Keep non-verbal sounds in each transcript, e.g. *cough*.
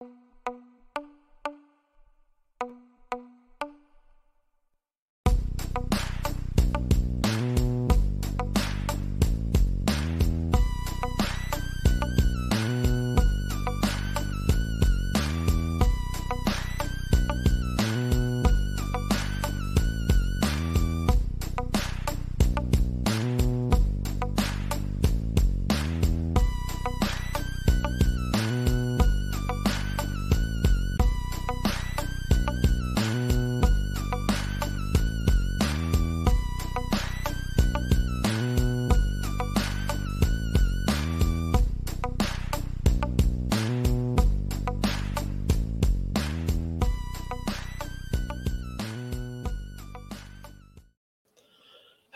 you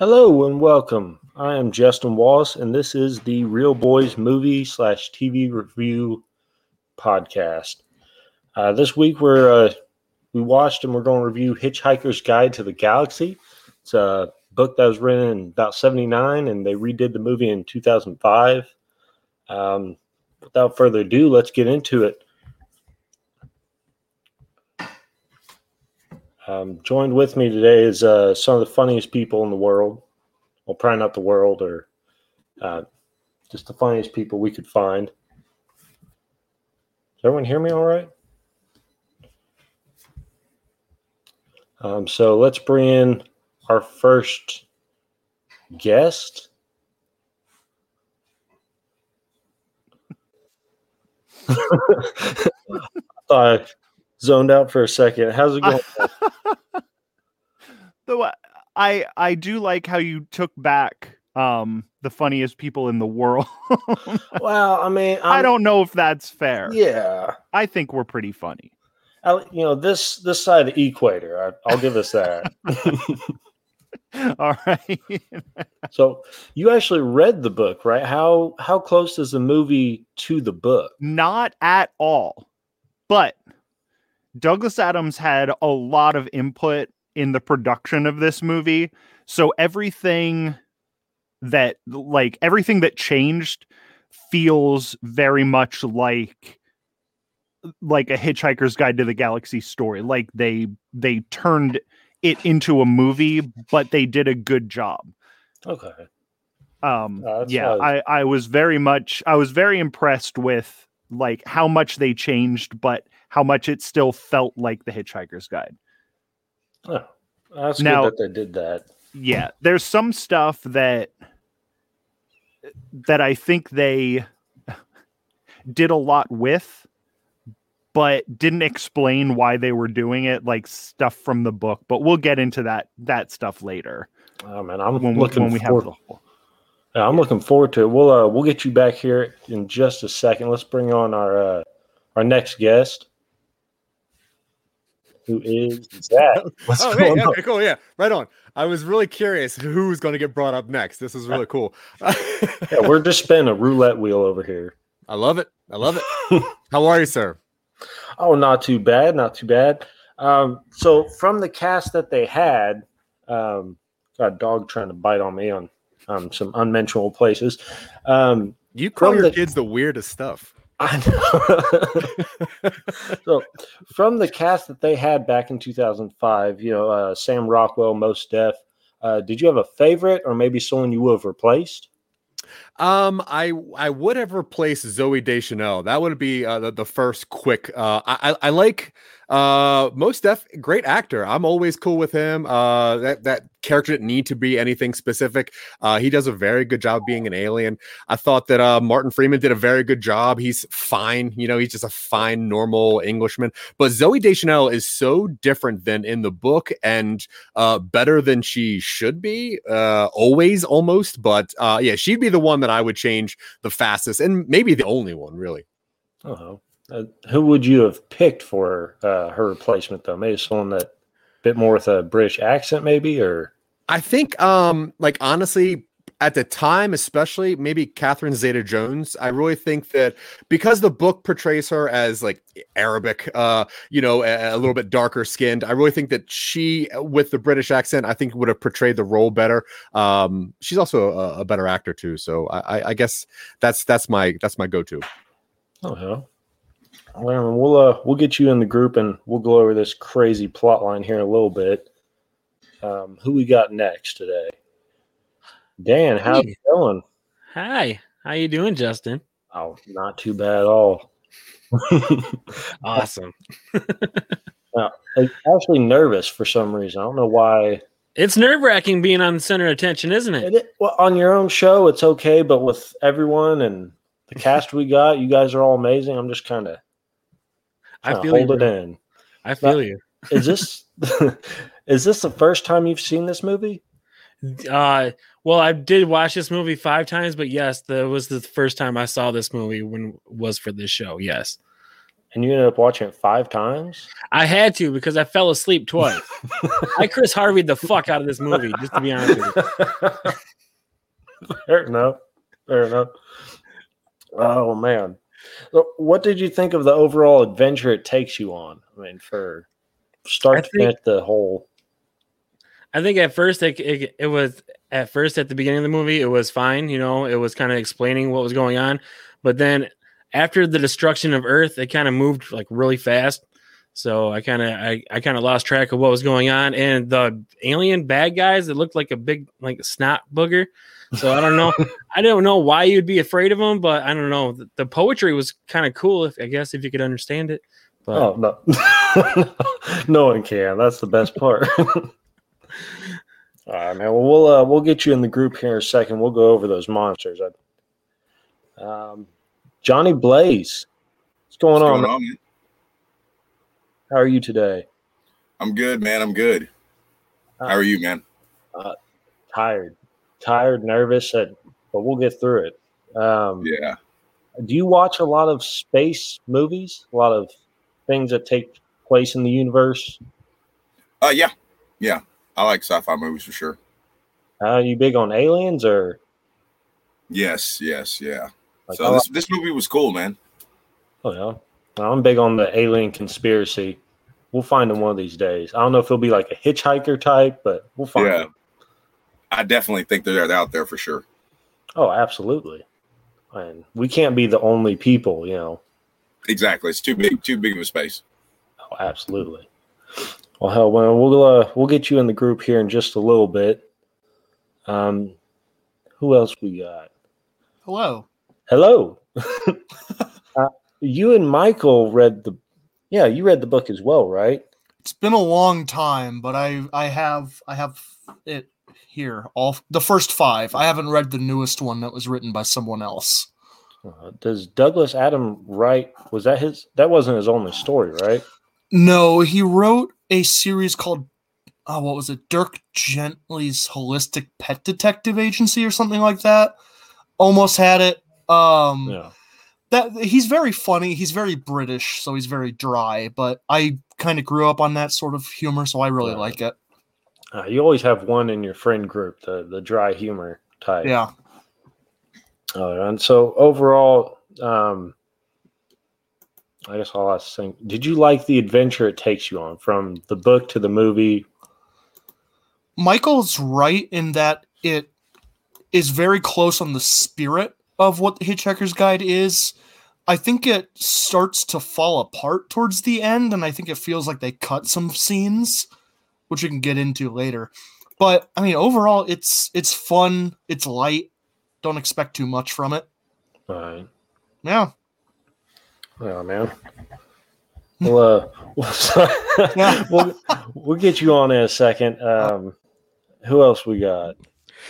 Hello and welcome. I am Justin Wallace, and this is the Reel Boys movie slash TV review podcast. Uh, this week we're uh, we watched and we're going to review Hitchhiker's Guide to the Galaxy. It's a book that was written in about '79, and they redid the movie in 2005. Um, without further ado, let's get into it. Um, joined with me today is uh, some of the funniest people in the world. Well, probably not the world, or uh, just the funniest people we could find. Does everyone hear me all right? Um, so let's bring in our first guest. *laughs* I zoned out for a second. How's it *laughs* going? *laughs* Though I I do like how you took back um the funniest people in the world. *laughs* well, I mean, I'm, I do not know if that's fair. Yeah, I think we're pretty funny. I, you know this this side of the equator. I, will give us that. All right. so you actually read the book, right? How how close is the movie to the book? Not at all. But Douglas Adams had a lot of input in the production of this movie. So everything that like everything that changed feels very much like like a hitchhiker's guide to the galaxy story. Like they they turned it into a movie but they did a good job. Okay. Um yeah i i was very much i was very impressed with like how much they changed but how much it still felt like the Hitchhiker's Guide. Oh, that's now, good that they did that. Yeah, there's some stuff that that I think they *laughs* did a lot with, but didn't explain why they were doing it, like stuff from the book. But we'll get into that that stuff later. Oh man, I'm when looking we, when forward. We have the, yeah, I'm looking forward to it. We'll uh, we'll get you back here in just a second. Let's bring on our uh, our next guest who *laughs* is Zach. What's oh, going hey, on? Okay, cool. Yeah, right on. I was really curious who's going to get brought up next. This is really cool. *laughs* yeah, we're just spinning a roulette wheel over here. I love it. I love it. How are you, sir? *laughs* Oh, not too bad. Not too bad. Um, so from the cast that they had, um, got a dog trying to bite on me on um, some unmentionable places. Um, you call your the, kids the weirdest stuff. I know. *laughs* so, from the cast that they had back in 2005, you know, uh, Sam Rockwell, Mos Def, uh, did you have a favorite or maybe someone you would have replaced? Um, I I would have replaced Zooey Deschanel. That would be uh, the, the first quick. Uh, I I like uh, Mos Def, great actor. I'm always cool with him. Uh, that that character didn't need to be anything specific. Uh, he does a very good job being an alien. I thought that uh, Martin Freeman did a very good job. He's fine. You know, he's just a fine, normal Englishman. But Zooey Deschanel is so different than in the book and uh, better than she should be. Uh, always, almost. But uh, yeah, she'd be the one that I would change the fastest, and maybe the only one, really. Oh, uh, who would you have picked for uh, her replacement though? Maybe someone that bit more with a British accent, maybe, or I think, um, like honestly, at the time, especially maybe Catherine Zeta Jones, I really think that because the book portrays her as like Arabic, uh, you know, a, a, little bit darker skinned, I really think that she, with the British accent, I think would have portrayed the role better. Um, she's also a, a better actor too, so I, I, guess that's that's my that's my go to. Oh hell. Well, we'll uh, we'll get you in the group and we'll go over this crazy plot line here in a little bit. Um, who we got next today? Dan, how's Hey. it going? Hi, how you doing, Justin? Oh, not too bad at all. *laughs* *laughs* Awesome. now, I'm actually nervous for some reason. I don't know why. It's nerve wracking being on the center of attention, isn't it? It, well, on your own show, it's okay, but with everyone and the cast we got, you guys are all amazing. I'm just kind of I feel hold you. it bro. in. I feel you. Is this *laughs* *laughs* is this the first time you've seen this movie? Uh, well, I did watch this movie five times, but yes, that was the first time I saw this movie when was for this show. Yes, And you ended up watching it five times? I had to because I fell asleep twice. *laughs* I Chris Harvey the fuck out of this movie, just to be honest with you. Fair enough. Fair enough. Oh man. So what did you think of the overall adventure it takes you on? I mean, for start I to finish, the whole. I think at first it, it, it was at first at the beginning of the movie it was fine, you know, it was kind of explaining what was going on, but then after the destruction of Earth, it kind of moved like really fast. So I kind of I, I kind of lost track of what was going on, and the alien bad guys it looked like a big like snot booger. So I don't know, *laughs* I don't know why you'd be afraid of them, but I don't know. The, the poetry was kind of cool, if I guess if you could understand it. But Oh no, *laughs* no one can. That's the best part. *laughs* All right, man. Well, we'll uh, we'll get you in the group here in a second. We'll go over those monsters. Um, Johnny Blaze, what's going What's on? going on, man? How are you today? I'm good, man. I'm good. How are you, man? Tired, tired, nervous, and, but we'll get through it. Um, Yeah. Do you watch a lot of space movies? A lot of things that take place in the universe? Uh, yeah, yeah. I like sci-fi movies for sure. Are you big on aliens or? Yes, yes, yeah. Like, So this this movie was cool, man. Oh yeah, I'm big on the alien conspiracy. We'll find him one of these days. I don't know if he'll be like a hitchhiker type, but we'll find Yeah. him. I definitely think they're out there for sure. Oh, absolutely. And we can't be the only people, you know. Exactly. It's too big, too big of a space. Oh, absolutely. Well, hell, well, we'll uh, we'll get you in the group here in just a little bit. Um, who else we got? Hello. Hello. *laughs* uh, you and Michael read the, yeah, you read the book as well, right? It's been a long time, but I I have I have it here. All the first five. I haven't read the newest one that was written by someone else. Uh, does Douglas Adam write? Was that his? That wasn't his only story, right? No, he wrote a series called oh, what was it? Dirk Gently's Holistic Pet Detective Agency or something like that. Almost had it. Um Yeah. that he's very funny. He's very British, so he's very dry, but I kind of grew up on that sort of humor, so I really Right. like it. Uh, you always have one in your friend group, the the dry humor type. Yeah. Uh, and so overall, um, I guess I'll ask. Thing, did you like the adventure it takes you on from the book to the movie? Michael's right in that it is very close on the spirit of what the Hitchhiker's Guide is. I think it starts to fall apart towards the end, and I think it feels like they cut some scenes, which we can get into later. But I mean, overall, it's it's fun. It's light. Don't expect too much from it. All right. Yeah. Oh man. Well, uh, *laughs* we'll, *laughs* we'll, we'll get you on in a second. Um, who else we got?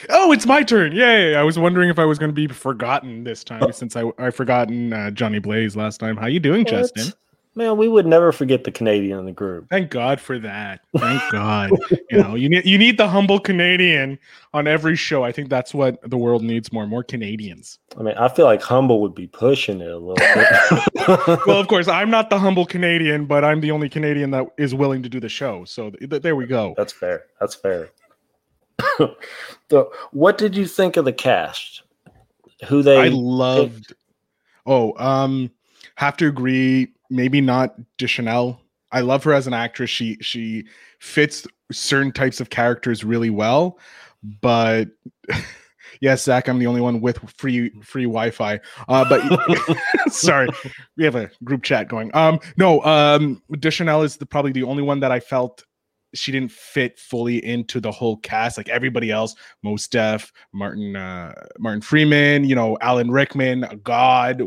Oh, it's my turn! Yay! I was wondering if I was going to be forgotten this time since I I forgotten uh, Johnny Blaze last time. How you doing, What? Justin? Man, we would never forget the Canadian in the group. Thank God for that. Thank *laughs* God. You know, you need you need the humble Canadian on every show. I think that's what the world needs more more Canadians. I mean, I feel like Humble would be pushing it a little bit. *laughs* Well, of course, I'm not the humble Canadian, but I'm the only Canadian that is willing to do the show. So th- th- there we go. That's fair. That's fair. *coughs* so, what did you think of the cast? Who they? I loved. Oh, um, have to agree. Maybe not Deschanel. I love her as an actress. She she fits certain types of characters really well, but *laughs* Yes, Zach, I'm the only one with free free Wi-Fi. Uh, but *laughs* *laughs* sorry, we have a group chat going. Um, no, um, Deschanel is the, probably the only one that I felt she didn't fit fully into the whole cast. Like everybody else, Mos Def, Martin, uh, Martin Freeman, you know, Alan Rickman, god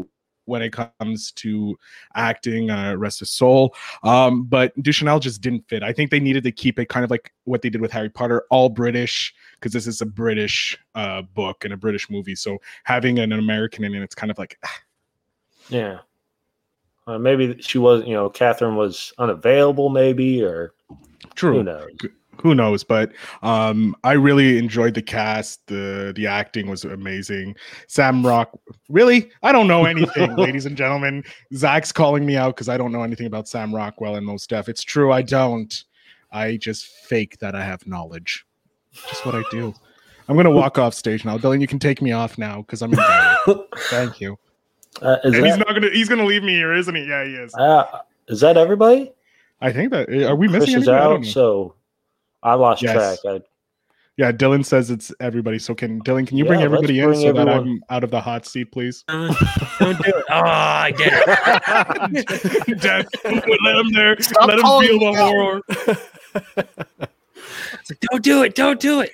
when it comes to acting, uh, rest his soul. Um, but Deschanel just didn't fit. I think they needed to keep it kind of like what they did with Harry Potter, all British, because this is a British uh, book and a British movie. So having an American in it, it's kind of like, ah, Yeah. Uh, maybe she was, you know, Catherine was unavailable, maybe, or true. who knows. who knows? But um i really enjoyed the cast. The the acting was amazing. Sam rock really? I don't know anything *laughs* ladies and gentlemen. Zach's calling me out because i don't know anything about sam rockwell and most stuff. It's true i don't. I just fake that i have knowledge. Just what i do. I'm gonna walk off stage now. Dylan you can take me off now because i'm embarrassed *laughs* thank you. Uh, is, and he's not gonna he's gonna leave me here isn't he? Yeah he is. Uh, is that everybody? I think that eh, are we missing Chris is anybody? I out, so I lost Yes. track. I, Yeah, Dylan says it's everybody. So can Dylan, can you Yeah, bring let's everybody in bring so that. I'm out of the hot seat, please? Don't do it. Oh, I did it. *laughs* *laughs* Dad, let him there. Stop let him feel the horror. Like, don't do it. Don't do it.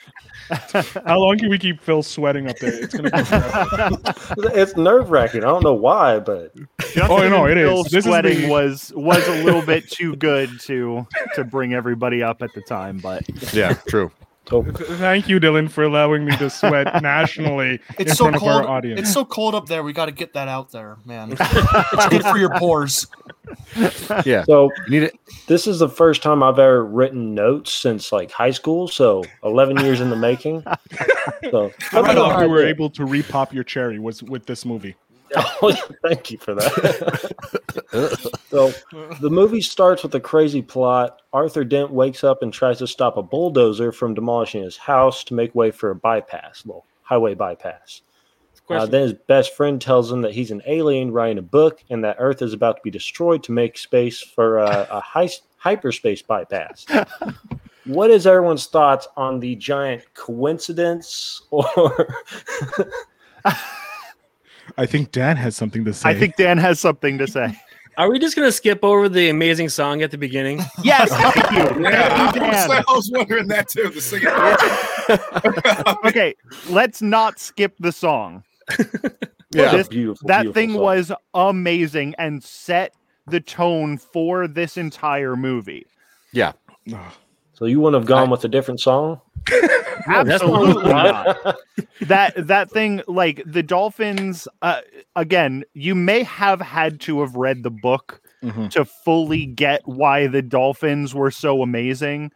*laughs* How long can we keep Phil sweating up there? It's gonna go *laughs* it's nerve wracking. I don't know why, but Oh, oh no, it is. Bill This is sweating the- was was a little bit too good to to bring everybody up at the time, but Yeah, true. So Thank you, Dylan, for allowing me to sweat *laughs* nationally It's in so front of cold. our audience. It's so cold up there. We got to get that out there, man. *laughs* it's good for your pores. Yeah. so need it. this is the first time I've ever written notes since like high school. So eleven years in the making. *laughs* So I I don't know thought how we I were able to repop your cherry was with this movie. *laughs* Oh, thank you for that. *laughs* so the movie starts with a crazy plot. Arthur Dent wakes up and tries to stop a bulldozer from demolishing his house to make way for a bypass, well, highway bypass. Uh, then his best friend tells him that he's an alien writing a book and that Earth is about to be destroyed to make space for a, a high, hyperspace bypass. *laughs* what is everyone's thoughts on the giant coincidence or I think Dan has something to say. I think Dan has something to say. *laughs* Are we just gonna skip over the amazing song at the beginning? *laughs* Yes, thank you. Yeah, I, was, I was wondering that too. The singing. *laughs* Okay, let's not skip the song. Yeah. This- beautiful? that beautiful thing song. was amazing and set the tone for this entire movie. Yeah. So you wouldn't have gone with a different song? *laughs* Absolutely not- not. That that thing, like the dolphins. Uh, again, you may have had to have read the book Mhm. to fully get why the dolphins were so amazing,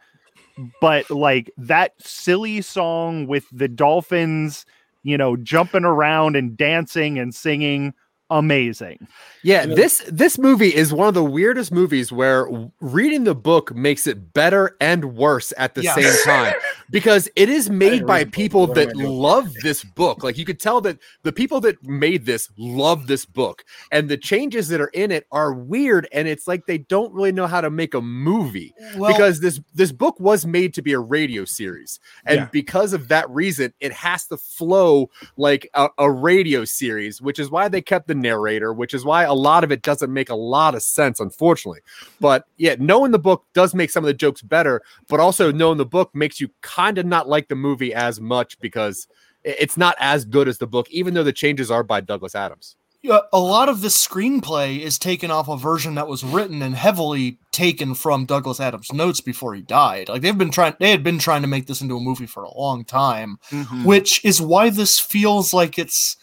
but like that silly song with the dolphins, you know, jumping around and dancing and singing, amazing. Yeah, this this movie is one of the weirdest movies where reading the book makes it better and worse at the Yes. same *laughs* time because it is made by read the book. people that love this book. Like you could tell that the people that made this love this book and the changes that are in it are weird and it's like they don't really know how to make a movie Well, because this this book was made to be a radio series and Yeah. because of that reason it has to flow like a, a radio series which is why they kept the narrator which is why a lot of it doesn't make a lot of sense unfortunately. But yeah knowing the book does make some of the jokes better but also knowing the book makes you kind of not like the movie as much because it's not as good as the book even though the changes are by douglas adams. Yeah, a lot of this screenplay is taken off a version that was written and heavily taken from Douglas Adams' notes before he died. Like they've been trying, they had been trying to make this into a movie for a long time, mm-hmm. which is why this feels like it's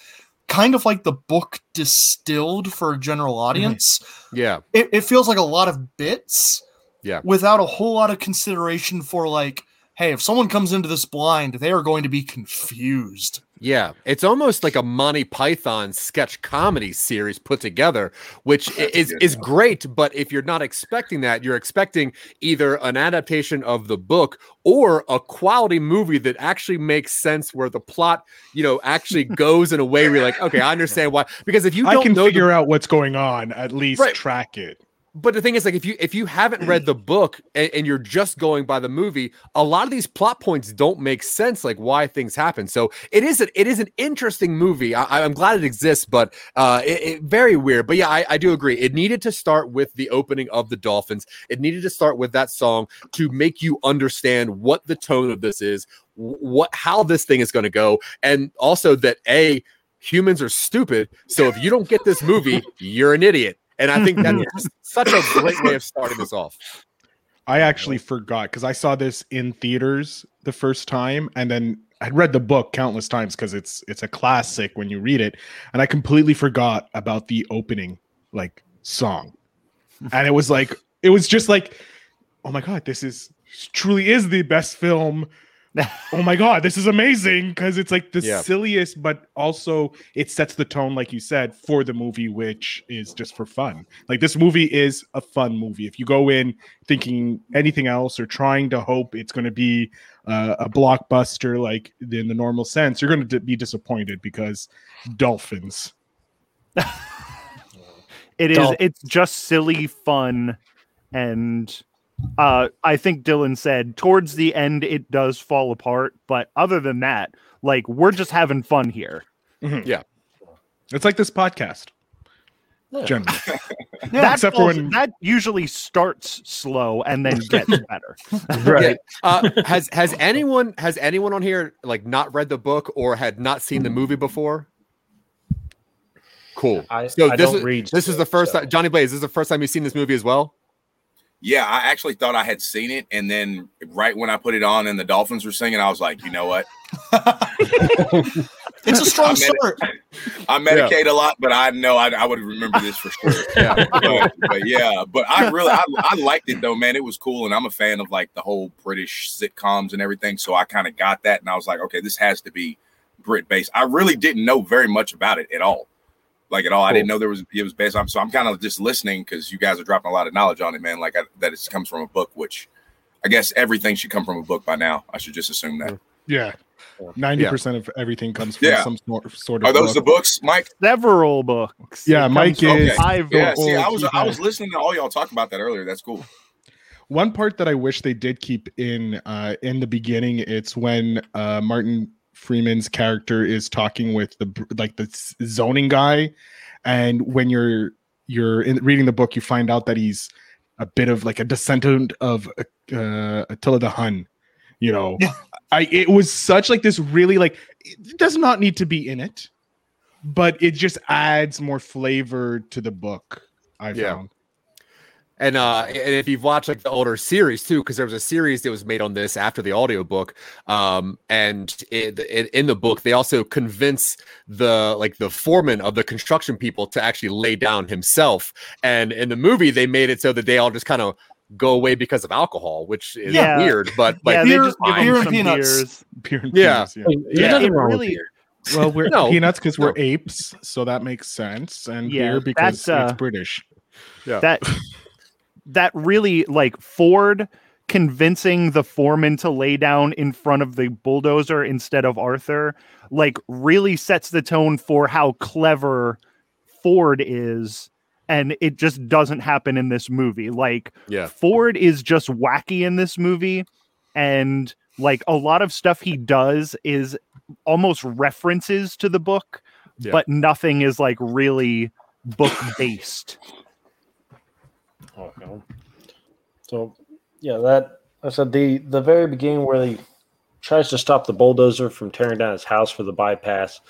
kind of like the book distilled for a general mm-hmm. audience. yeah It, it feels like a lot of bits, Yeah. without a whole lot of consideration for like, hey, if someone comes into this blind, they are going to be confused. Yeah, it's almost like a Monty Python sketch comedy series put together, which That's is is one. great. But if you're not expecting that, you're expecting either an adaptation of the book or a quality movie that actually makes sense, where the plot, you know, actually *laughs* goes in a way where you're like, okay, I understand why. Because if you I can know, figure the, out what's going on, at least Right. track it. But the thing is like if you if you haven't read the *clears throat* book and, and, you're just going by the movie a lot of these plot points don't make sense like why things happen. So it is an, it is an interesting movie. I, am glad it exists but uh it, it, very weird. But yeah I, I do agree. It needed to start with the opening of the dolphins. It needed to start with that song to make you understand what the tone of this is what how this thing is going to go and also that a humans are stupid. So if you don't get this movie you're an idiot and I think that's *laughs* such a great way of starting this off. I actually forgot because I saw this in theaters the first time, and then I'd read the book countless times because it's it's a classic when you read it, and I completely forgot about the opening like song, *laughs* and it was like it was just like, oh my god, this is truly is the best film oh my god this is amazing because it's like the yeah. silliest but also it sets the tone like you said for the movie which is just for fun. Like this movie is a fun movie. If you go in thinking anything else or trying to hope it's going to be uh, a blockbuster like in the normal sense you're going to be disappointed because dolphins. *laughs* It is Dolph- it's just silly fun and uh, I think Dylan said towards the end it does fall apart, but other than that, like we're just having fun here. Mm-hmm. Yeah, it's like this podcast. Yeah. Generally, *laughs* yeah, that, except falls, for when that usually starts slow and then gets *laughs* better. right? Yeah. Uh, has has anyone has anyone on here like not read the book or had not seen the movie before? Cool. I, so I this is this is the first so. time Johnny Blaze. This is the first time you've seen this movie as well. Yeah, I actually thought I had seen it, and then right when I put it on and the Dolphins were singing, I was like, you know what? *laughs* it's a strong I start. I medicate yeah. a lot, but I know I, I, would remember this for sure. *laughs* Yeah, but, but, yeah, but I really I, I liked it though, man. It was cool, and I'm a fan of like the whole British sitcoms and everything. So I kind of got that, and I was like, okay, this has to be Brit based. I really didn't know very much about it at all like at all. Cool. I didn't know there was it was based on. So I'm kind of just listening because you guys are dropping a lot of knowledge on it, man. Like I, that it comes from a book, which I guess everything should come from a book by now. I should just assume that. Yeah. Ninety yeah. percent of everything comes from yeah. some sort, of. Are those book. the books, Mike? Several books. Yeah, Mike is. Okay. Yeah, see, I was I was listening to all y'all talk about that earlier. That's cool. One part that I wish they did keep in uh in the beginning, it's when uh Martin Freeman's character is talking with the like the zoning guy, and when you're you're in, reading the book, you find out that he's a bit of like a descendant of uh, Attila the Hun. You know. I it was such like this really like it does not need to be in it, but it just adds more flavor to the book. I yeah. found. And uh and if you've watched like the older series too, because there was a series that was made on this after the audiobook. Um, and it, it, in the book, they also convince the like the foreman of the construction people to actually lay down himself. And in the movie, they made it so that they all just kind of go away because of alcohol, which is yeah. weird. But like yeah, beer, beer and peanuts. Beer and yeah. peanuts. Yeah, yeah. nothing wrong really, with Well, we're *laughs* no, peanuts because we're apes, so that makes sense, and yeah, beer because uh, it's British. Yeah. That *laughs* that really like Ford convincing the foreman to lay down in front of the bulldozer instead of Arthur like really sets the tone for how clever Ford is and it just doesn't happen in this movie. Like yeah. Ford is just wacky in this movie and like a lot of stuff he does is almost references to the book yeah. but nothing is like really book based *laughs* Okay. So, yeah, that I said the the very beginning where he tries to stop the bulldozer from tearing down his house for the bypass.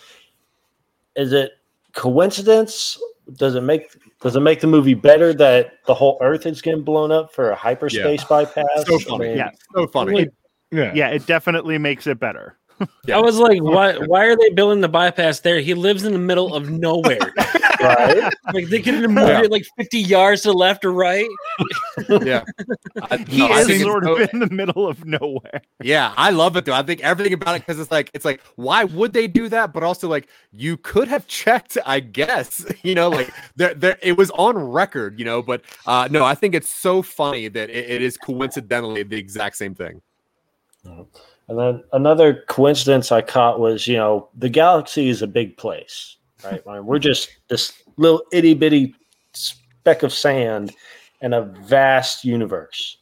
Is it coincidence? Does it make does it make the movie better that the whole Earth is getting blown up for a hyperspace yeah. bypass? So funny, I mean, yeah, so funny. It, yeah, yeah, it definitely makes it better. Yeah. I was like, why why are they building the bypass there? He lives in the middle of nowhere. *laughs* right? Like they could have moved yeah. it like 50 yards to the left or right. *laughs* yeah. *laughs* I, he no, is sort of in the middle of nowhere. Yeah, I love it though. I think everything about it because it's like it's like, why would they do that? But also like you could have checked, I guess. You know, like there there it was on record, you know, but uh no, I think it's so funny that it, it is coincidentally the exact same thing. Mm-hmm. And then another coincidence I caught was, you know, the galaxy is a big place, right? I mean, we're just this little itty bitty speck of sand, in a vast universe.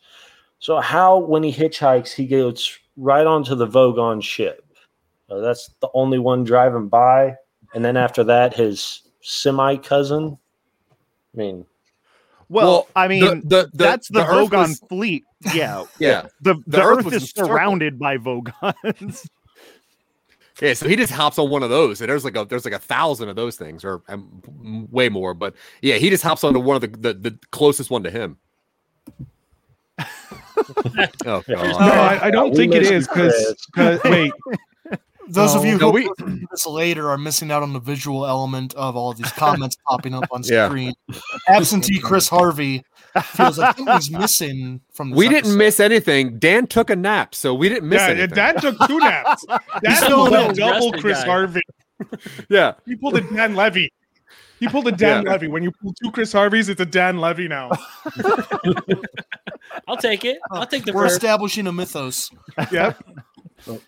So how, when he hitchhikes, he goes right onto the Vogon ship. Uh, that's the only one driving by, and then after that, his semi cousin. I mean, Well, Well, I mean, the- the- the- that's the, the Earth Vogon was- fleet. Yeah, Yeah. the the, The Earth Earth, is surrounded by Vogons. *laughs* Yeah, so he just hops on one of those, and there's like a there's like a thousand of those things, or um, way more. But yeah, he just hops onto one of the the, the closest one to him. *laughs* oh No, I, I don't we think it missed is Chris. because wait, *laughs* Those of you No, who we- this later are missing out on the visual element of all these comments popping up on *laughs* Yeah. screen. Absentee Chris Harvey feels like something's missing from this We didn't episode. miss anything. Dan took a nap, so we didn't miss yeah, anything. Dan took two naps. *laughs* Dan still pulled a a double Chris guy. Harvey. *laughs* yeah, He pulled a Dan Levy. He pulled a Dan Yeah. Levy. When you pull two Chris Harveys, it's a Dan Levy now. I'll take it. I'll take the We're first. establishing a mythos. Yep. Oh.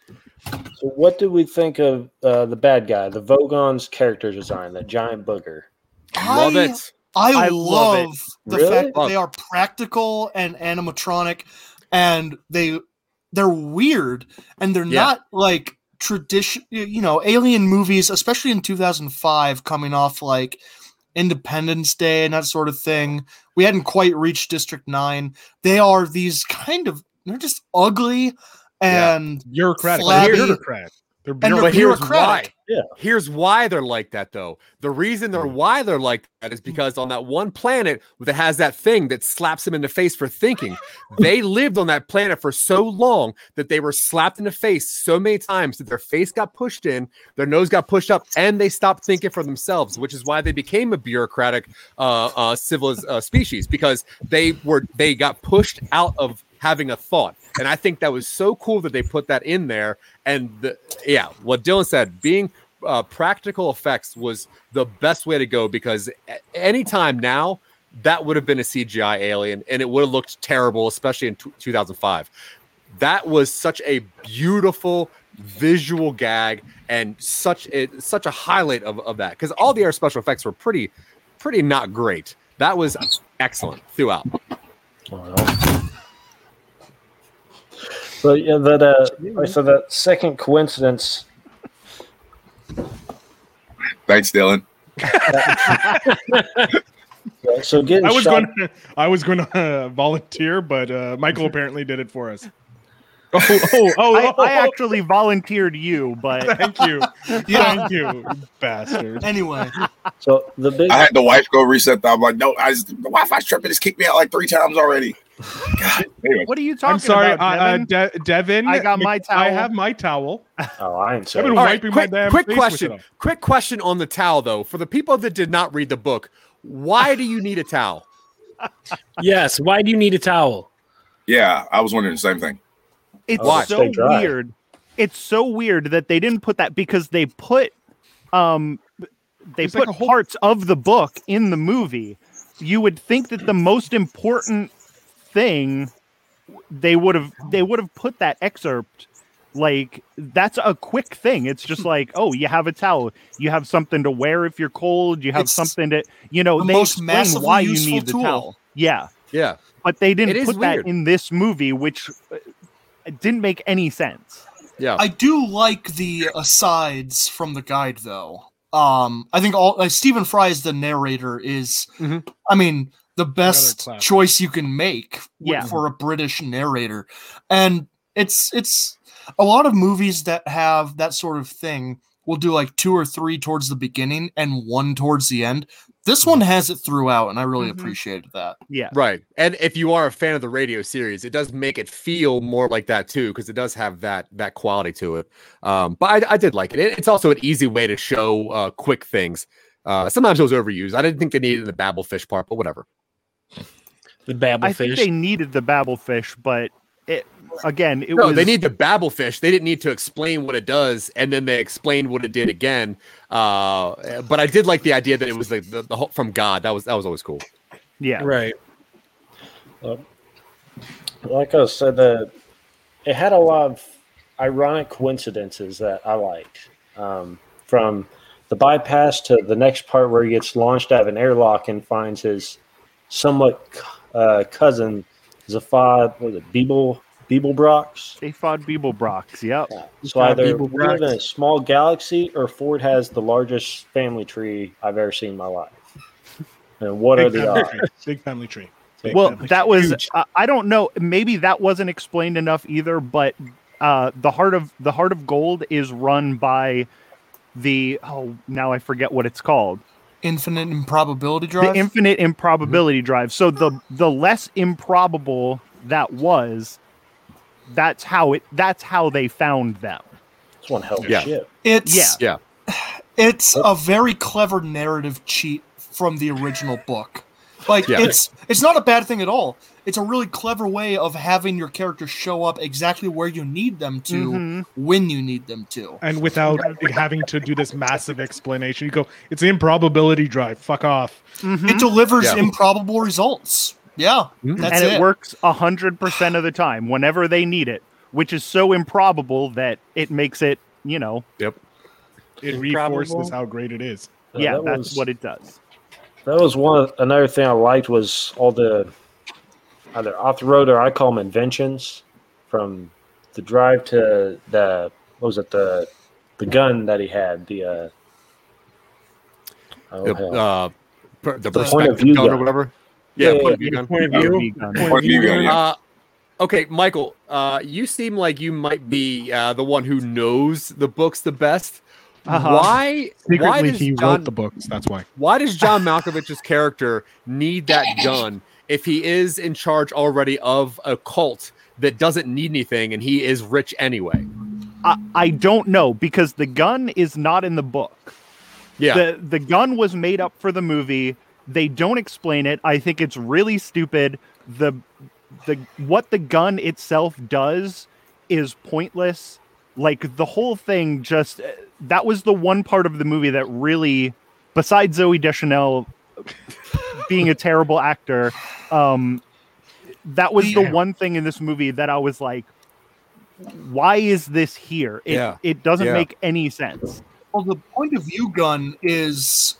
So what did we think of uh, the bad guy, the Vogon's character design, the giant booger? I love it. I, I love, love it. the Really? fact that they are practical and animatronic, and they they're weird, and they're Yeah. not like tradition. You know, alien movies, especially in 2005, coming off like Independence Day and that sort of thing. We hadn't quite reached District Nine. They are these kind of they're just ugly Yeah. and Bureaucratic. Flabby. They're bureaucratic. They're And they're bureaucratic. but here's why. Yeah. Here's why they're like that, though. The reason they're why they're like that is because on that one planet that has that thing that slaps them in the face for thinking, they *laughs* lived on that planet for so long that they were slapped in the face so many times that their face got pushed in, their nose got pushed up, and they stopped thinking for themselves, which is why they became a bureaucratic uh, uh, civil uh, species because they were they got pushed out of having a thought. And I think that was so cool that they put that in there. And the, yeah, what Dylan said, being uh, practical effects was the best way to go because anytime now that would have been a CGI alien and it would have looked terrible, especially in t- 2005. That was such a beautiful visual gag and such a, such a highlight of, of that because all the air special effects were pretty pretty not great. That was excellent throughout. But yeah, that uh, so that second coincidence. Thanks, Dylan. *laughs* yeah, So getting I was shot, going to I was going to uh, volunteer, but uh, Michael apparently did it for us. *laughs* Oh, oh, oh, I, oh, I actually volunteered you, but *laughs* thank you, Yeah. *laughs* thank you, you bastard. Anyway, so the big I had the wife go reset that. I'm like, no, I just, the Wi-Fi's tripping. Just kicked me out like three times already. God. Anyway, what are you talking I'm sorry, about? uh, uh, Devin? De- Devin. I got my towel. I have my towel. oh, I ain't I've been All right, wiping quick, my damn quick face with question. it. Quick question on the towel though. For the people that did not read the book, why do you need a towel? Yes. Why do you need a towel? yeah, I was wondering the same thing. It's Why? so weird. It's so weird that they didn't put that because they put um they There's like put a whole- parts of the book in the movie. You would think that the most important thing they would have they would have put that excerpt like that's a quick thing. It's just like, oh, you have a towel, you have something to wear if you're cold, you have It's something to you know, the they most explain why you useful need the tool. towel. Yeah. Yeah. But they didn't It is put that in this movie, which uh, didn't make any sense. Yeah. I do like the asides from the guide, though. Um, I think all uh, Stephen Fry as the narrator is, Mhm. I mean, the best choice you can make w- Yeah. for a British narrator, and it's it's a lot of movies that have that sort of thing will do like two or three towards the beginning and one towards the end. This one has it throughout, and I really Mhm. appreciated that. Yeah. Right. And if you are a fan of the radio series, it does make it feel more like that too, because it does have that that quality to it. Um, but I, I did like it. it. It's also an easy way to show uh, quick things. Uh, sometimes it was overused. I didn't think they needed the Babel fish part, but whatever. The babble I think fish. they needed the Babel fish, but it again, it no, was they need the Babel fish. They didn't need to explain what it does, and then they explained what it did again. Uh, but I did like the idea that it was like the, the whole, from God. That was that was always cool. yeah. right. like I said, uh, it had a lot of ironic coincidences that I liked. Um, from the bypass to the next part where he gets launched out of an airlock and finds his somewhat uh, cousin, Zaphod, what was it, Beeble, Beeblebrox? Zaphod Beeblebrox. Yep. So either we Beeblebrox. live in a small galaxy or Ford has the largest family tree I've ever seen in my life. And what are the odds? tree. Big family tree. Big well, family that tree. was, uh, I don't know. Maybe that wasn't explained enough either. But uh, the heart of the heart of gold is run by the oh now I forget what it's called. Infinite improbability drive. The infinite improbability drive. So the the less improbable that was, that's how it. That's how they found them. It's one hell of Yeah. ship. it's Yeah. Yeah. *sighs* it's a very clever narrative cheat from the original book. Like Yeah. it's it's not a bad thing at all. It's a really clever way of having your characters show up exactly where you need them to Mhm. when you need them to. and without having to do this massive explanation, you go, "It's improbability drive. Fuck off." Mhm. It delivers Yeah. improbable results. Yeah, Mhm. that's and it, it. works a hundred percent of the time whenever they need it, which is so improbable that it makes it, you know, Yep. It Improbable. reinforces how great it is. Uh, yeah, that that's was- what it does. That was one another thing I liked was all the either off the road or I call them inventions from the drive to the what was it the the gun that he had the uh The, uh, per- the The point of perspective view gun or whatever. Yeah, Yeah, yeah, point of view gun. Point of view. gun. Point of view, yeah. Uh, okay, Michael, uh, you seem like you might be uh, the one who knows the books the best. Uh-huh. Why? why Secretly, does he John, wrote the books. That's why. Why does John Malkovich's character need that gun if he is in charge already of a cult that doesn't need anything and he is rich anyway? I, I don't know because the gun is not in the book. Yeah, The the gun was made up for the movie. They don't explain it. I think it's really stupid. The the what the gun itself does is pointless. Like the whole thing just that was the one part of the movie that really besides Zooey Deschanel being a terrible actor, um that was the one thing in this movie that I was like why is this here? It, Yeah. it doesn't Yeah. make any sense. Well, the point of view gun is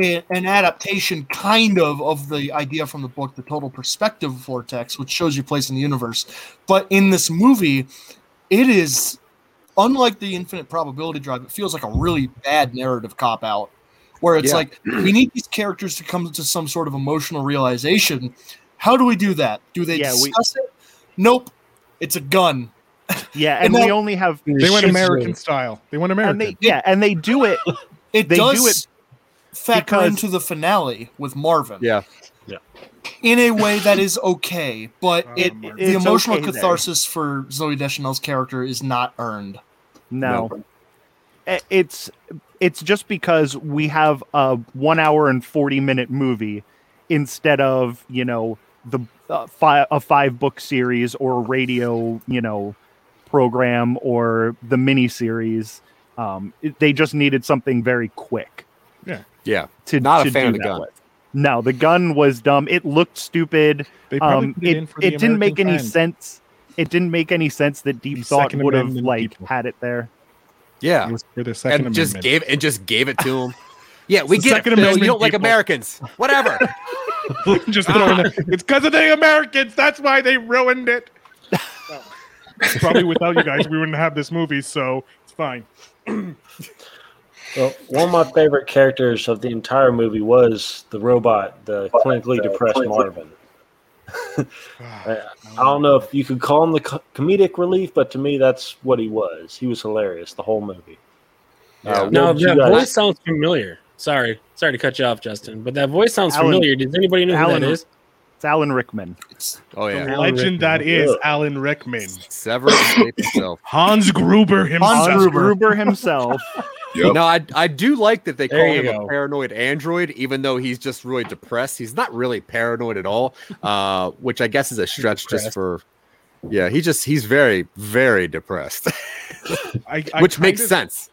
a- an adaptation, kind of, of the idea from the book, The Total Perspective Vortex, which shows your place in the universe. But in this movie, it is unlike the Infinite Probability Drive. It feels like a really bad narrative cop out, where it's Yeah. like we need these characters to come to some sort of emotional realization. How do we do that? Do they Yeah, we- discuss it? Nope. It's a gun. Yeah, *laughs* and, And we now- only have They went Shit American style. They went American. and they yeah, and they do it. It They do does it factor because- into the finale with Marvin. yeah. In a way that is okay, but Oh, it Mark. the emotional okay there. catharsis for Zooey Deschanel's character is not earned. No. I- It's it's just because we have a 1 hour and 40 minute movie instead of, you know, the uh, fi- a five book series or a radio, you know, program or the mini series. Um, it- they just needed something very quick Yeah. Yeah. to Not a fan of the gun. with. No, the gun was dumb. It looked stupid. They probably Um, put it, it in for the it didn't make American any sense. It didn't make any sense that Deep The Thought Second would have like people. had it there. Yeah. It was for the Second and just gave and just gave it to him. Yeah, we the get it. Second Phil. You don't like people. Americans. Whatever. *laughs* just throwing it. It's because of the Americans. That's why they ruined it. *laughs* Probably without you guys, we wouldn't have this movie, so it's fine. *clears throat* Well, one of my favorite characters of the entire movie was the robot, the clinically depressed Marvin. *laughs* I don't know if you could call him the comedic relief, but to me, that's what he was. He was hilarious the whole movie. Yeah. Uh, Now that guys- voice sounds familiar. Sorry, sorry to cut you off, Justin, but that voice sounds Alan- familiar. Does anybody know who Alan- that is? It's Alan Rickman. It's Oh yeah. Alan Legend that Rickman. is Ugh. Alan Rickman. Severus himself. Hans Gruber himself. Hans Hans Gruber. Gruber himself. *laughs* Yep. No, I I do like that they call There you him a paranoid android, even though he's just really depressed. He's not really paranoid at all, uh, which I guess is a stretch just for. Yeah, he just he's very very depressed, I, *laughs* I which makes kinda- sense.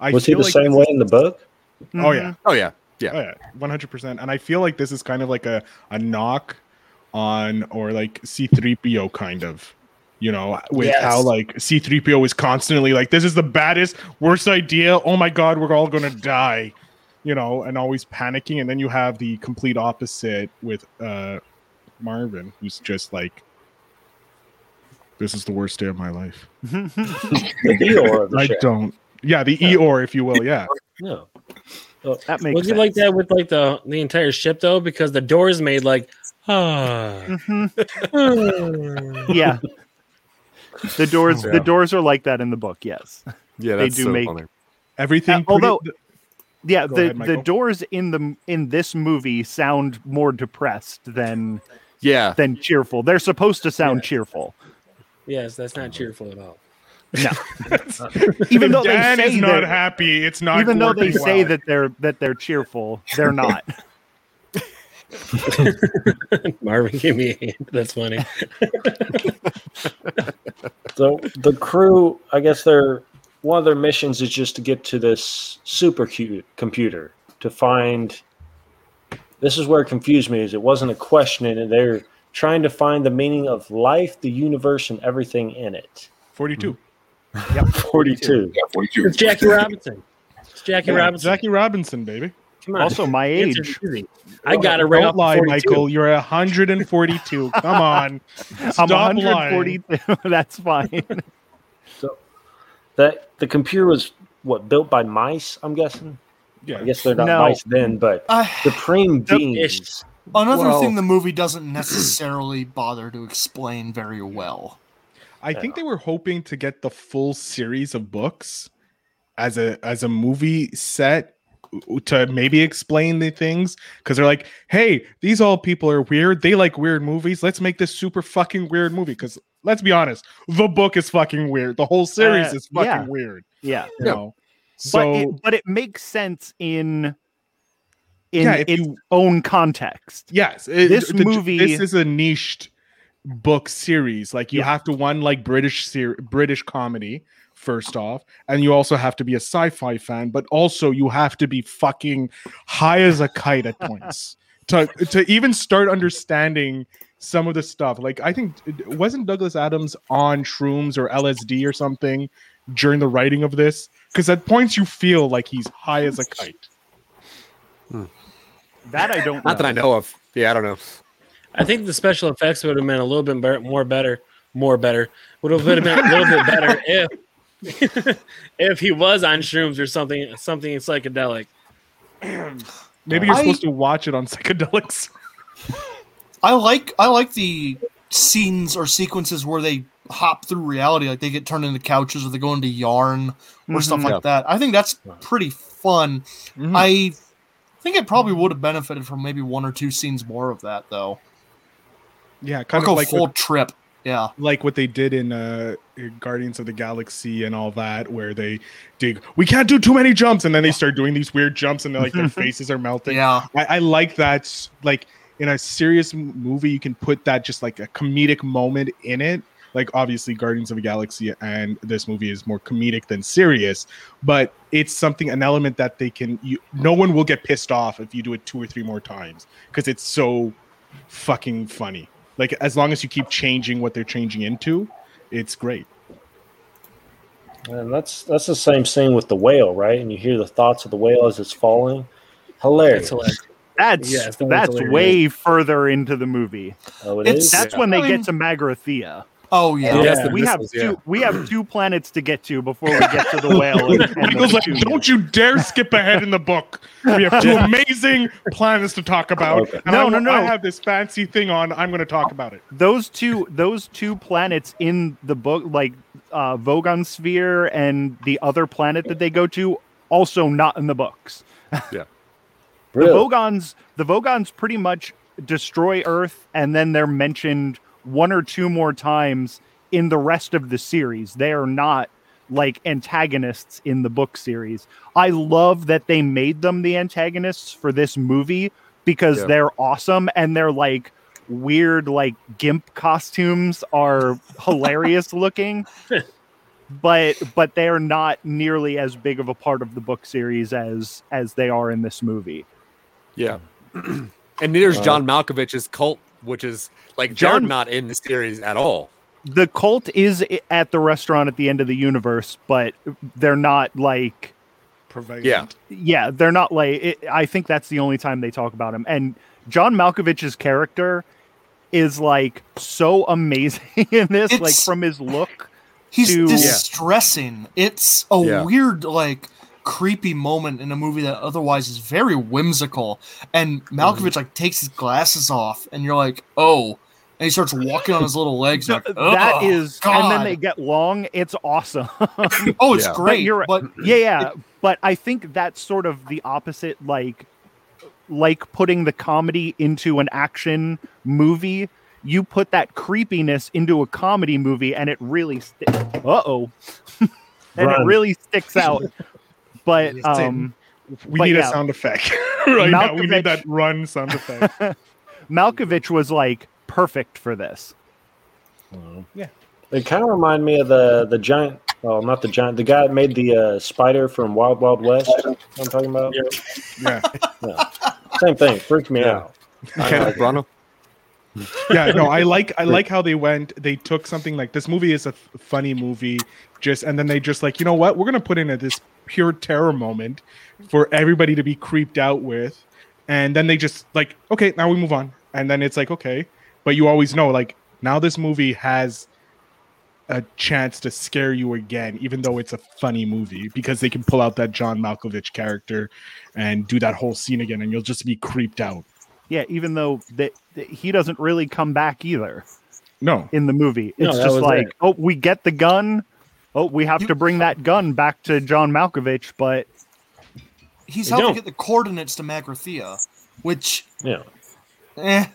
I was he the like same way in the book? Oh yeah. Oh yeah, Oh yeah, one hundred percent. And I feel like this is kind of like a a knock on or like C three PO kind of, you know, with Yes. how like C three PO is constantly like this is the baddest, worst idea. Oh my god, we're all gonna die, you know, and always panicking. And then you have the complete opposite with uh Marvin, who's just like, "This is the worst day of my life." The Eeyore of the I ship. don't. Yeah, the Eeyore, if you will. Yeah. No. that makes Was sense. it like that with like the the entire ship though? Because the door is made like ah. Mhm. *laughs* yeah. The doors, Yeah. the doors are like that in the book. Yes. Yeah, They do so make- funny. Everything. Uh, although- pretty- Yeah. Go the ahead, the doors in the in this movie sound more depressed than Yeah, than cheerful. They're supposed to sound cheerful, yes, that's not cheerful at all. No, *laughs* even though Dan they is say not they're- happy. It's not. even though they working say that they're that they're cheerful, they're not. *laughs* *laughs* Marvin gave me a hand. That's funny. *laughs* So the crew, I guess their one of their missions is just to get to this super cu- computer to find. This is where it confused me. Is it wasn't a question, and they're trying to find the meaning of life, the universe, and everything in it. forty-two. Hmm. *laughs* Forty-two. Yeah, 42. It's Jackie Robinson. It's Jackie Yeah, Robinson. Jackie Robinson, baby. Come on. Also, my *laughs* age. I got it right Don't off lie, 42. Michael. You're 142. *laughs* Come on. I'm Stop 142. *laughs* That's fine. So that the computer was what built by mice. I'm guessing. Yeah. I guess they're not No. mice then, but Uh, supreme Nope. beings. another Well- thing the movie doesn't necessarily bother to explain very well. I think they were hoping to get the full series of books as a as a movie set to maybe explain the things because they're like, hey, these all people are weird. They like weird movies. Let's make this super fucking weird movie. Because let's be honest, the book is fucking weird. The whole series Uh, is fucking yeah. weird. yeah. You Yeah. know. but So it, but it makes sense in in Yeah, its you- own context. Yes, it- This the- movie- This is a niched book series. Like you Yeah. have to one like British ser- British comedy first off, and you also have to be a sci-fi fan, but also you have to be fucking high as a kite at points to to even start understanding some of the stuff. Like I think wasn't Douglas Adams on shrooms or LSD or something during the writing of this? Because at points you feel like he's high as a kite. Hmm. That I don't. Know. not that I know of. Yeah, I don't know. I think the special effects would have been a little bit more better, more better. Would have been a little bit better *laughs* if *laughs* if he was on shrooms or something, something psychedelic. *clears throat* Maybe you're I- supposed to watch it on *laughs* psychedelics. I like I like the scenes or sequences where they hop through reality, like they get turned into couches or they go into yarn or stuff Mhm. like Yeah. that. I think that's pretty fun. Mhm. I think it probably would have benefited from maybe one or two scenes more of that though. Yeah, kind Like of a like full what, trip. Yeah. like what they did in uh Guardians of the Galaxy and all that, where they dig. We can't do too many jumps, and then they start doing these weird jumps, and like their *laughs* faces are melting. Yeah. I, I like that. Like in a serious movie, you can put that just like a comedic moment in it. Like obviously, Guardians of the Galaxy and this movie is more comedic than serious, but it's something an element that they can. You, no one will get pissed off if you do it two or three more times because it's so fucking funny. Like as long as you keep changing what they're changing into, it's great. And that's that's the same scene with the whale, right? And you hear the thoughts of the whale as it's falling. Hilarious. That's hilarious. That's Yes, that's hilarious. way further into the movie. Oh, it It's- is? That's Yeah. when they get to Magrathea. Oh yeah. Yeah. That's we have two. yeah. We have two planets to get to before we get to the whale. And, and Michael's like, don't you dare skip ahead in the book. We have two *laughs* amazing planets to talk about. Okay. No, I, no, no. I have this fancy thing on. I'm going to talk about it. those two those two planets in the book like uh vogon sphere and the other planet that they go to also not in the books Yeah. the Really? vogons the vogons pretty much destroy earth and then they're mentioned one or two more times in the rest of the series. They are not like antagonists in the book series. I love that they made them the antagonists for this movie because Yeah. they're awesome and they're like weird like gimp costumes are *laughs* hilarious looking. But but they're not nearly as big of a part of the book series as as they are in this movie. Yeah. *clears throat* and neither's uh, John Malkovich's cult, which is like John- John not in the series at all. the cult is at the restaurant at the end of the universe but they're not like Prevalent. Yeah. yeah they're not like it, i think that's the only time they talk about him and john malkovich's character is like so amazing *laughs* in this, like from his look. He's to- distressing. It's a Yeah. weird, like, creepy moment in a movie that otherwise is very whimsical. And Malkovich like takes his glasses off, and you're like, oh, and he starts walking on his little legs. Th- Like, that "Oh, is, and then they get long. It's awesome. *laughs* oh, it's Yeah. But great. you're- but *clears throat* yeah, yeah. But I think that's sort of the opposite, like like putting the comedy into an action movie. You put that creepiness into a comedy movie, and it really sti- uh oh, *laughs* and it really sticks out. *laughs* But um, We But need yeah. a sound effect *laughs* right now. We need that run sound effect. *laughs* Malkovich was like perfect for this. Yeah. They kind of remind me of the the giant. Well, not the giant. The guy that made the uh, spider from Wild Wild West. you know what I'm talking about. yeah. Same thing. Freaked me Yeah. out. Kenneth Branagh. yeah no i like i like how they went they took something like this movie is a f- funny movie just and then they just like you know what we're gonna put in at this pure terror moment for everybody to be creeped out with and then they just like okay now we move on and then it's like okay but you always know like now this movie has a chance to scare you again even though it's a funny movie because they can pull out that john malkovich character and do that whole scene again and you'll just be creeped out Yeah, even though that that he doesn't really come back either no in the movie. It's that just like, it. oh, we get the gun. Oh, we have You- to bring that gun back to John Malkovich, but he's helping don't. get the coordinates to Magrathea, which, Yeah. eh,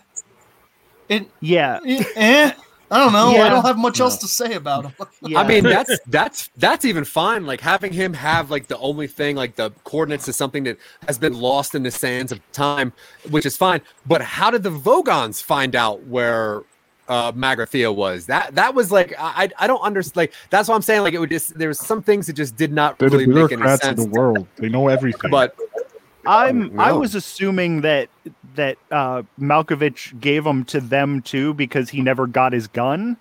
it, yeah, eh, eh, I don't know. I don't have much else to say about him. *laughs* yeah. I mean, that's that's that's even fine. Like having him have like the only thing, like the coordinates to something that has been lost in the sands of time, which is fine. But how did the Vogons find out where uh Magrathea was? That that was like I I I don't understand. Like that's what I'm saying. Like it would just there was some things that just did not They're really the make any bureaucrats of sense. the world. They know everything. But I'm I was assuming that that uh Malkovich gave them to them too because he never got his gun.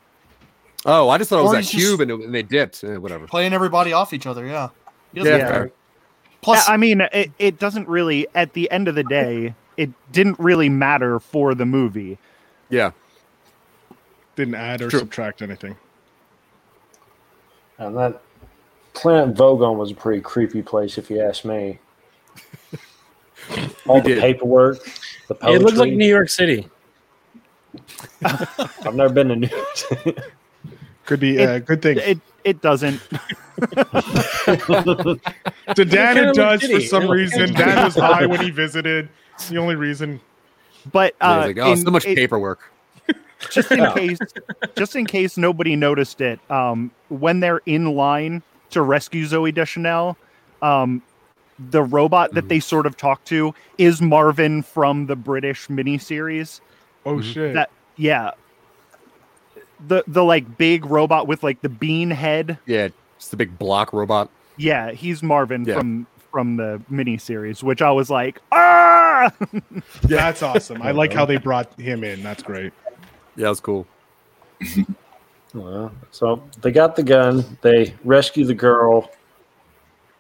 oh, I just thought it was Or that cube and, it, and they dipped. Eh, whatever. Playing everybody off each other, yeah. He doesn't Yeah, Plus, I mean, it, it doesn't really at the end of the day, it didn't really matter for the movie. Yeah. Didn't add or True. subtract anything. And that Planet Vogon was a pretty creepy place, if you ask me. *laughs* All the did. paperwork, the poetry. It looks like New York City. *laughs* I've never been to New York City. Could be a good thing. It it doesn't. *laughs* to Dan, kinda it does for shitty. some It reason. Dan was high when he visited. It's the only reason. But uh, it's like, oh, so much it- paperwork. Just in case just in case nobody noticed it um when they're in line to rescue Zooey Deschanel um the robot that they sort of talk to is marvin from the british miniseries Oh Mhm. shit! that yeah the the like big robot with like the bean head Yeah, it's the big block robot. yeah he's marvin Yeah. from from the miniseries which i was like ah *laughs* That's awesome. I like how they brought him in. That's great. Yeah, that was cool. *laughs* Well, so they got the gun. They rescue the girl.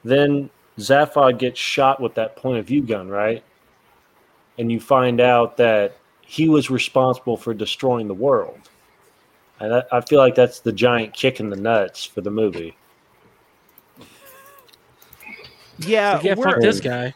Then Zaphod gets shot with that point of view gun, right? And you find out that he was responsible for destroying the world. And I, I feel like that's the giant kick in the nuts for the movie. yeah Like, yeah, fuck this guy.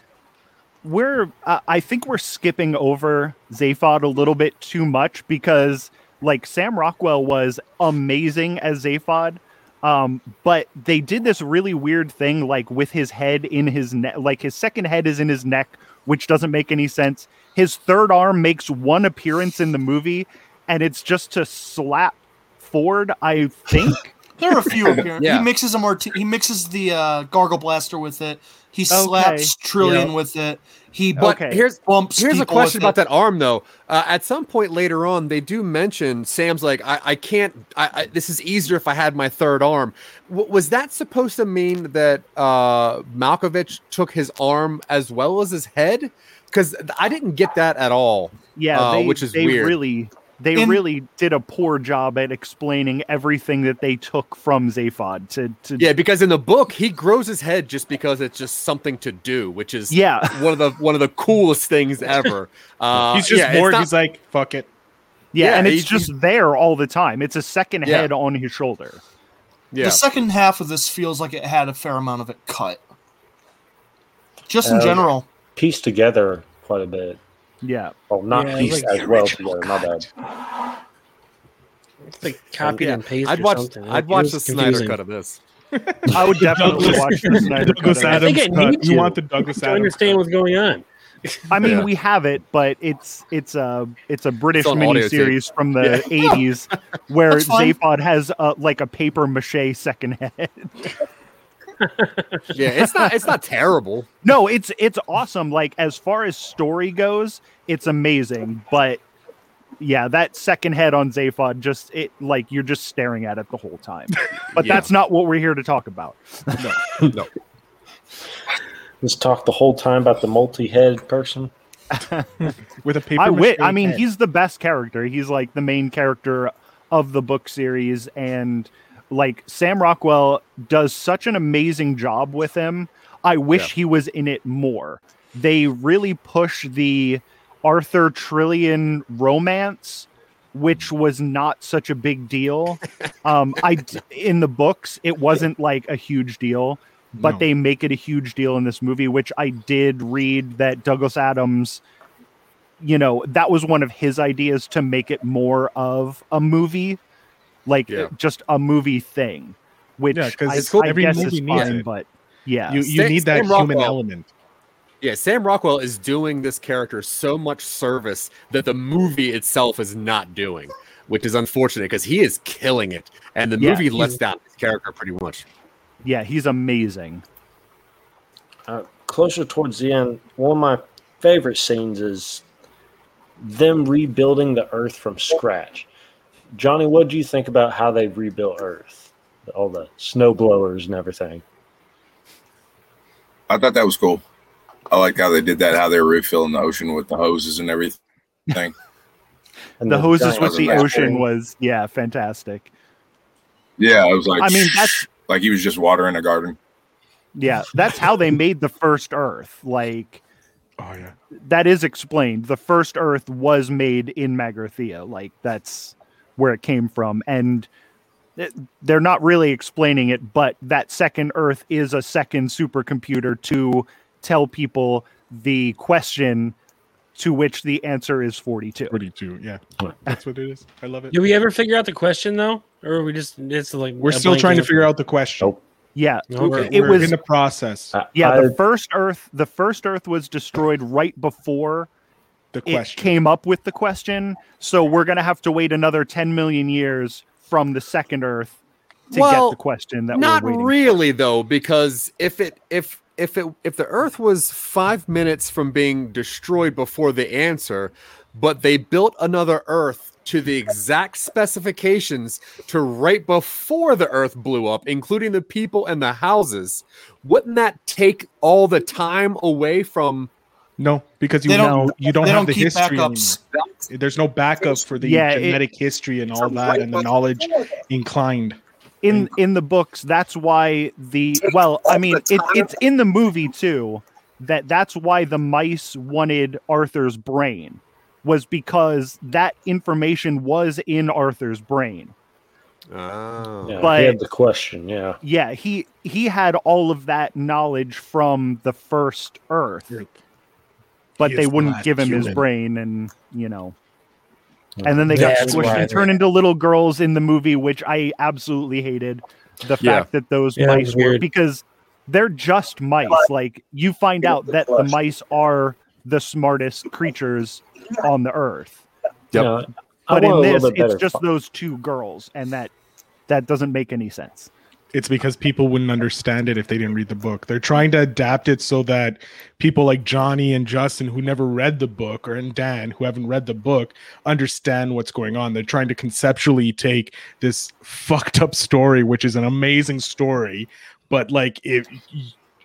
We're uh, I think we're skipping over Zaphod a little bit too much because like Sam Rockwell was amazing as Zaphod. Um, but they did this really weird thing, like with his head in his neck, like his second head is in his neck, which doesn't make any sense. His third arm makes one appearance in the movie, and it's just to slap Ford, I think. There are a few appearances. Yeah. He mixes a mart- He mixes the uh, gargle blaster with it. He slaps Trillian Yeah. with it. He But Okay. here's bumps. Here's a question about it. that arm, though. Uh, at some point later on, they do mention Sam's like, I, I can't. I, I, this is easier if I had my third arm. W- was that supposed to mean that uh, Malkovich took his arm as well as his head? Because I didn't get that at all. Yeah, Uh, they, which is they weird. really they In- really did a poor job at explaining everything that they took from Zaphod to to Yeah, because in the book he grows his head just because it's just something to do, which is Yeah. one of the one of the coolest things ever. *laughs* Uh, he's just yeah, bored. not- He's like, fuck it. Yeah, Yeah, and it's just there all the time. It's a second Yeah. head on his shoulder. Yeah. The second half of this feels like it had a fair amount of it cut. Just in Uh, general. Pieced together quite a bit. Yeah. Oh, not Yeah, pieced like as well together. My bad. It's like um, copied Yeah, and pasted. I'd watch. something. I'd It watch was the Snyder cut of this. *laughs* I would definitely watch the Snyder Douglas cut. of it. I think I need cut. You want the Douglas Adams to Adams understand cut. what's going on. I mean, Yeah. we have it, but it's it's a it's a British on audio tape. miniseries from the '80s *laughs* where That's. Zaphod has a, like a paper mache second head. *laughs* *laughs* Yeah, it's not. It's not terrible. no, it's it's awesome. Like as far as story goes, it's amazing. But yeah, that second head on Zaphod just it like you're just staring at it the whole time. *laughs* But Yeah. that's not what we're here to talk about. No. *laughs* No. Let's talk the whole time about the multi-head person. with a paper. I wit. I mean, head. he's the best character. He's like the main character of the book series, and like Sam Rockwell does such an amazing job with him. I wish he was in it more. They really push the Arthur Trillian romance, which was not such a big deal. *laughs* Um, I in the books, it wasn't like a huge deal but No. they make it a huge deal in this movie, which I did read that Douglas Adams, you know, that was one of his ideas to make it more of a movie, like Yeah. just a movie thing, which Yeah, 'cause I, it's cool. I Every guess movie is needs fine, it. but yeah, you you Sam- need that Sam human Rockwell- element. Yeah, Sam Rockwell is doing this character so much service that the movie itself is not doing, which is unfortunate because he is killing it, and the Yeah, movie he's- lets down his character pretty much. yeah, he's amazing. Uh, closer towards the end, one of my favorite scenes is them rebuilding the Earth from scratch. Johnny, what do you think about how they rebuilt Earth? All the snow blowers and everything. I thought that was cool. I like how they did that, how they were refilling the ocean with the hoses and everything. *laughs* And The hoses with the giant- ocean was yeah, fantastic. Yeah, I was like, I mean, that's like he was just watering a garden. yeah, that's how they made the first Earth. Like Oh yeah. that is explained. The first Earth was made in Magrathea. Like that's where it came from, and they're not really explaining it. But that second Earth is a second supercomputer to tell people the question, to which the answer is forty-two. Forty-two. Yeah, that's what it is. I love it. Did we ever figure out the question though, or are we just it's like We're still blank trying to figure out the question. Nope. Yeah, Okay. it We're was in the process. I- yeah. I- the first Earth, the first Earth was destroyed right before The it question. came up with the question. So we're gonna have to wait another ten million years from the second Earth to Well, get the question that Not we're waiting. really though, because if it if if it if the Earth was five minutes from being destroyed before the answer, but they built another Earth to the exact specifications to right before the Earth blew up, including the people and the houses, wouldn't that take all the time away from? No, because you They don't don't- you don't have don't the history. backups. There's no backup for the Yeah, it- genetic history and all that, and the knowledge inclined. in in the books that's why the well i mean it, it's in the movie too that that's why the mice wanted arthur's brain was because that information was in arthur's brain Oh. Yeah, But- he had the question. Yeah. yeah he he had all of that knowledge from the first earth but He they wouldn't give him his brain and you know. And then they Yeah, got that's squished and turned into little girls in the movie which i absolutely hated. The Yeah. fact that those Yeah, mice were because they're just mice. Like you find out that the mice are the smartest creatures on the earth. Yep. Yeah, but in this it's just fu- those two girls and that that doesn't make any sense It's because people wouldn't understand it if they didn't read the book. They're trying to adapt it so that people like Johnny and Justin, who never read the book, or and Dan, who haven't read the book, understand what's going on. They're trying to conceptually take this fucked up story, which is an amazing story, but like it,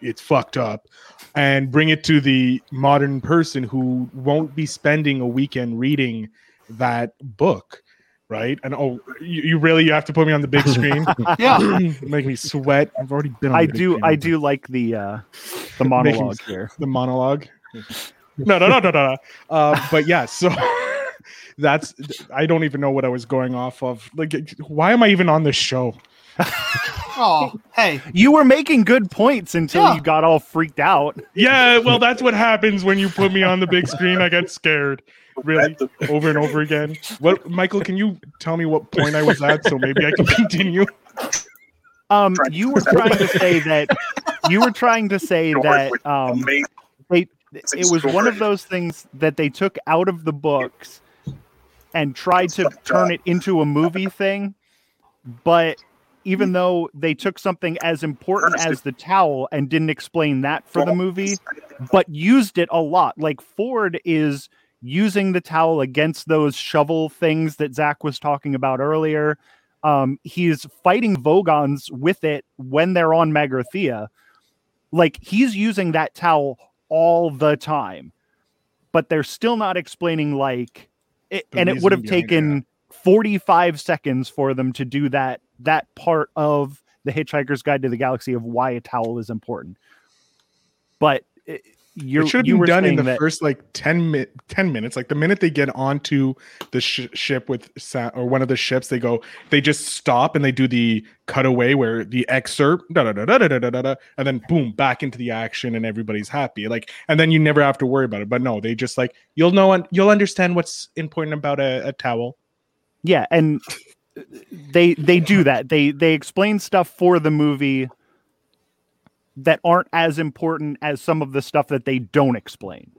it's fucked up, and bring it to the modern person who won't be spending a weekend reading that book. Right and oh, you, you really you have to put me on the big screen. *laughs* Yeah. *clears throat* make me sweat. I've already been. On i the do screen. i do like the uh the monologue here the monologue. No, no, no, no, no. no. Uh, but yeah, so *laughs* that's I don't even know what I was going off of. Like, why am I even on this show? *laughs* Oh, hey, You were making good points until Yeah. you got all freaked out. Yeah, well, that's what happens when you put me on the big screen. I get scared, really, over and over again. What, Michael? Can you tell me what point I was at so maybe I can *laughs* continue? Um, you were trying to say that you were trying to say *laughs* that um, they it was one of those things that they took out of the books and tried to turn it into a movie thing, but even though they took something as important as the towel and didn't explain that for the movie, but used it a lot. Like Ford is using the towel against those shovel things that Zach was talking about earlier. Um, he's fighting Vogons with it when they're on Magrathea. Like he's using that towel all the time, but they're still not explaining like it, and it would have taken 45 seconds for them to do that that part of the Hitchhiker's Guide to the Galaxy of why a towel is important. But it, you're, it should have you been done in the that- first like 10, mi- 10 minutes. Like the minute they get onto the sh- ship with Sa- or one of the ships they go they just stop and they do the cutaway where the excerpt da, da, da, da, da, da, da, da, and then boom back into the action and everybody's happy. Like and then you never have to worry about it. But no they just like you'll know un- you'll understand what's important about a, a towel. Yeah and they they do that. They they explain stuff for the movie that aren't as important as some of the stuff that they don't explain